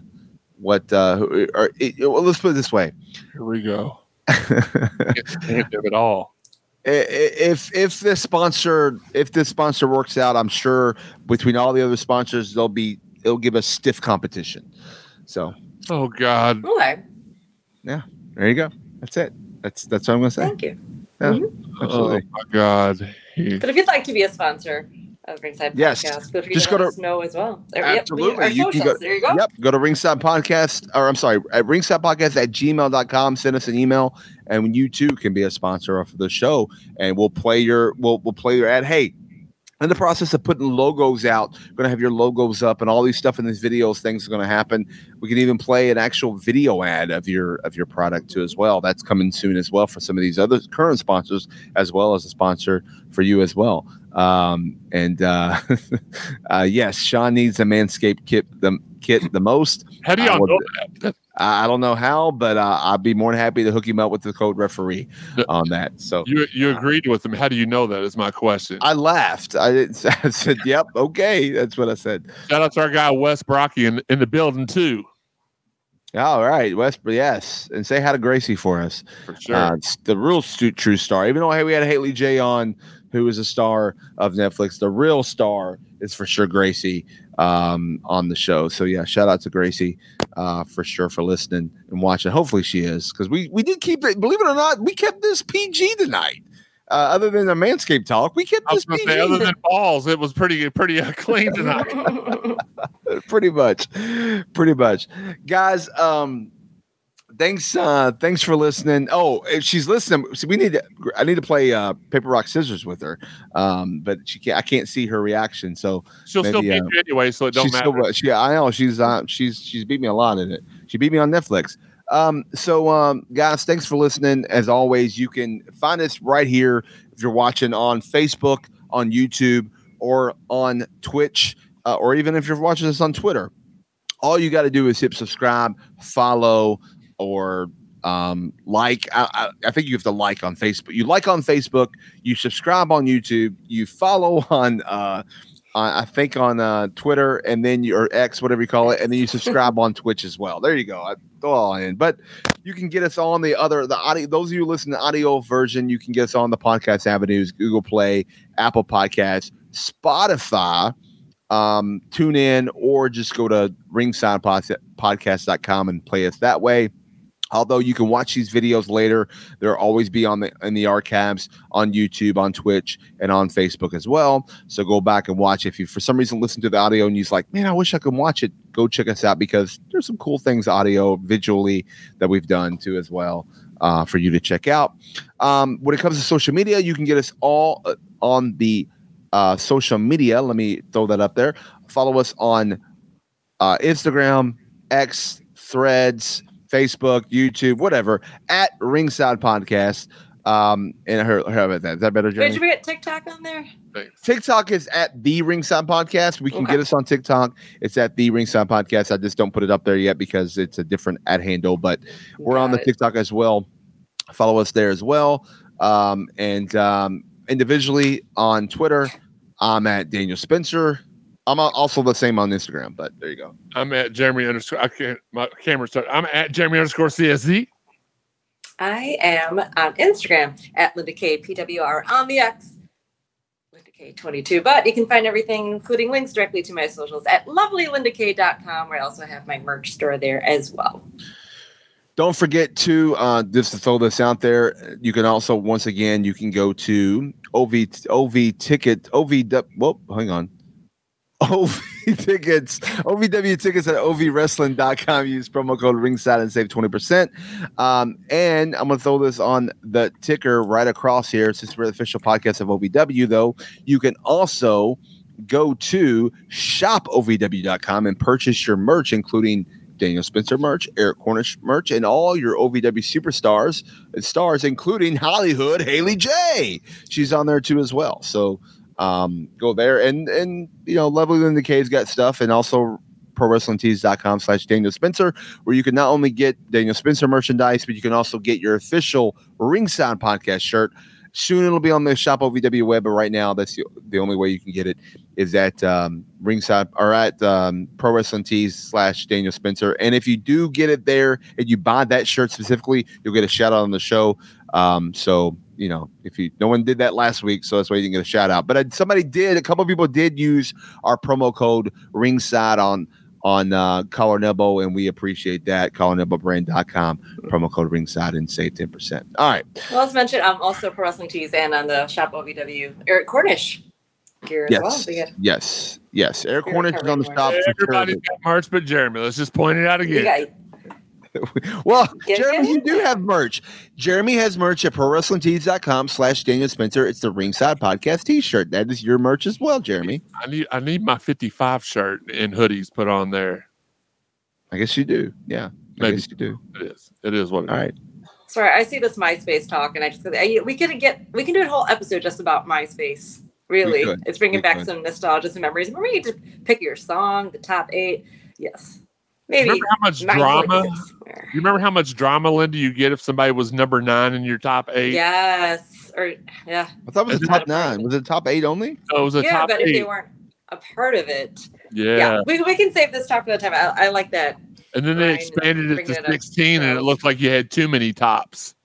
what. Uh, who- or it, well, let's put it this way: Here we go. Can't of it all. I- i- if if this sponsor if this sponsor works out, I'm sure between all the other sponsors, they'll be it'll give us stiff competition. So Oh God. Okay, Yeah. there you go. That's it. That's that's what I'm gonna say. thank you. Yeah, mm-hmm. absolutely. Oh my God. But if you'd like to be a sponsor of Ringside Yes. Podcast, feel free Just to go to- know as well. There- yep, we- Absolutely. our You can go- there you go. Yep. Go to ringside podcast, or I'm sorry, at ringside podcast at gmail.com. Send us an email, and you too can be a sponsor of the show, and we'll play your we'll we'll play your ad. Hey, in the process of putting logos out, we're gonna have your logos up and all these stuff in these videos. Things are gonna happen. We can even play an actual video ad of your of your product too as well. That's coming soon as well for some of these other current sponsors, as well as a sponsor for you as well. Um, and uh, uh, yes, Sean needs a Manscaped kit the kit the most. How do y'all know that? I don't know how, but uh, I'd be more than happy to hook him up with the code referee on that. So You you agreed with him. How do you know that? Is my question. I laughed. I, I said, "Yep, okay." That's what I said. Shout out to our guy Wes Brocky in, in the building too. All right, West. Yes, and say hi to Gracie for us. For sure. Uh, the real stu- true star. Even though hey, we had Haley J on, who is a star of Netflix, the real star is for sure Gracie um, on the show. So yeah, shout out to Gracie uh, for sure for listening and watching. Hopefully she is because we we did keep it. Believe it or not, we kept this PG tonight. Uh, other than the Manscaped talk, we kept this PG. say, other than balls, it was pretty pretty uh, clean tonight. pretty much pretty much guys um thanks uh thanks for listening. Oh she's listening see we need to i need to play uh paper rock scissors with her um but she can't i can't see her reaction so She'll still Maybe, beat uh, you anyway, so it don't she's matter. still she i know she's uh she's she's beat me a lot in it. She beat me on netflix. Um so um guys thanks for listening. As always you can find us right here if you're watching on facebook on youtube or on twitch uh, or even if you're watching this on twitter. All you got to do is hit subscribe follow or um, like I, I, I think you have to like on facebook you like on facebook you subscribe on youtube you follow on uh, I think on uh, Twitter and then your X, whatever you call it, and then you subscribe on Twitch as well. There you go. I throw all in, but you can get us on the other the audio. Those of you who listen to the audio version, you can get us on the podcast avenues: Google Play, Apple Podcasts, Spotify, um, tune in, or just go to ringsidepodcast.com and play us that way. Although you can watch these videos later, they'll always be on the in the archives on YouTube, on Twitch, and on Facebook as well. So go back and watch. If you for some reason listen to the audio and you're like, man, I wish I could watch it, go check us out because there's some cool things audio visually that we've done too as well uh, for you to check out. Um, when it comes to social media, you can get us all uh, on the uh, social media. Let me throw that up there. Follow us on uh, Instagram, X, Threads, Facebook, YouTube, whatever, at Ringside Podcast. Um, and her, how about that? Is that better, Wait, Jeremy? did we get TikTok on there? Thanks. TikTok is at the Ringside Podcast. We can Okay. get us on TikTok. It's at the Ringside Podcast. I just don't put it up there yet because it's a different ad handle, but we're on the it. TikTok as well. Follow us there as well. Um, and um, individually on Twitter, I'm at Daniel Spencer. I'm also the same on Instagram, but there you go. I'm at Jeremy underscore. I can't. My camera started. I'm at Jeremy underscore CSZ. I am on Instagram at Linda K PWR on the X. Linda K22. But you can find everything, including links directly to my socials at lovelylindak.com, where I also have my merch store there as well. Don't forget to uh, just to throw this out there. You can also once again you can go to OV OV ticket OV. Whoop, hang on. OV tickets, OVW tickets at OVWrestling.com. Use promo code ringside and save 20%. Um, and I'm going to throw this on the ticker right across here. Since we're the official podcast of OVW, though, you can also go to shopovw.com and purchase your merch, including Daniel Spencer merch, Eric Cornish merch, and all your OVW superstars and stars, including Hollyhood Haley J. She's on there too as well. So um, go there and and you know, Lovely the K's got stuff, and also ProWrestlingTees.com slash Daniel Spencer, where you can not only get Daniel Spencer merchandise, but you can also get your official Ringside Podcast shirt. Soon it'll be on the Shop OVW web, but right now that's the, the only way you can get it is at um, Ringside or at um, Pro Wrestling Tees slash Daniel Spencer. And if you do get it there and you buy that shirt specifically, you'll get a shout out on the show. Um, so you know, if you no one did that last week, so that's why you didn't get a shout out. But uh, somebody did. A couple of people did use our promo code Ringside on on uh, Collar and Elbow, and we appreciate that. CollarandElbowbrand.com promo code Ringside and save ten percent. All right. Well, as mentioned, I'm also Pro Wrestling Tees and on the Shop OVW Eric Cornish gear as Yes. well. So you got, Yes. Yes. Eric Cornish is on the covering stop. more. Everybody's got merch, but Jeremy. Let's just point it out you again. Got Well, Get Jeremy, it? you do have merch. Jeremy has merch at ProWrestlingTees.com slash Daniel Spencer. It's the Ringside Podcast t-shirt. That is your merch as well, Jeremy. I need I need my 55 shirt and hoodies put on there. I guess you do. Yeah. I guess you do. It is. It is what it is. All right. Sorry, I see this MySpace talk, and I just I, we could get we can do a whole episode just about MySpace. Really, it's bringing We back could. some nostalgia, some memories. Remember, you get to pick your song, the top eight. Yes, maybe. Remember how much drama? You remember how much drama, Linda, you get if somebody was number nine in your top eight? Yes, or yeah, I thought it was the top nine. Was it top eight only? So it was a yeah. top But eight. if they weren't a part of it, yeah. yeah, we, we can save this talk for the time. I, I like that. And then they Right, expanded it bringing to it up. 16 and it looked like you had too many tops.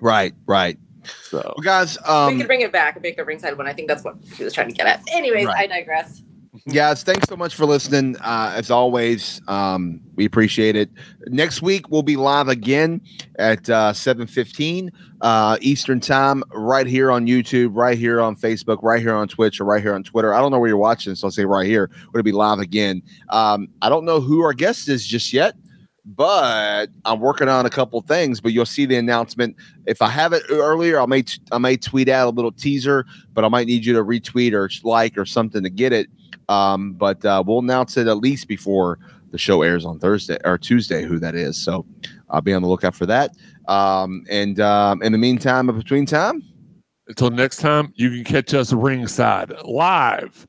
Right, right. So Well, guys, we um, could bring it back and make a ringside one. I think that's what she was trying to get at. Anyways, Right. I digress. Guys, thanks so much for listening. Uh, as always, um, we appreciate it. Next week we'll be live again at uh, seven fifteen uh, Eastern time, right here on YouTube, right here on Facebook, right here on Twitch, or right here on Twitter. I don't know where you're watching, so I'll say right here. We're gonna be live again. Um, I don't know who our guest is just yet. But I'm working on a couple things. But you'll see the announcement if I have it earlier. I may t- I may tweet out a little teaser, but I might need you to retweet or like or something to get it. Um, but uh, we'll announce it at least before the show airs on Thursday or Tuesday, who that is. So I'll be on the lookout for that. Um, and um, in the meantime, in between time, until next time, you can catch us ringside live.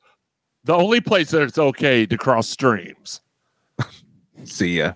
The only place that it's okay to cross streams. see ya.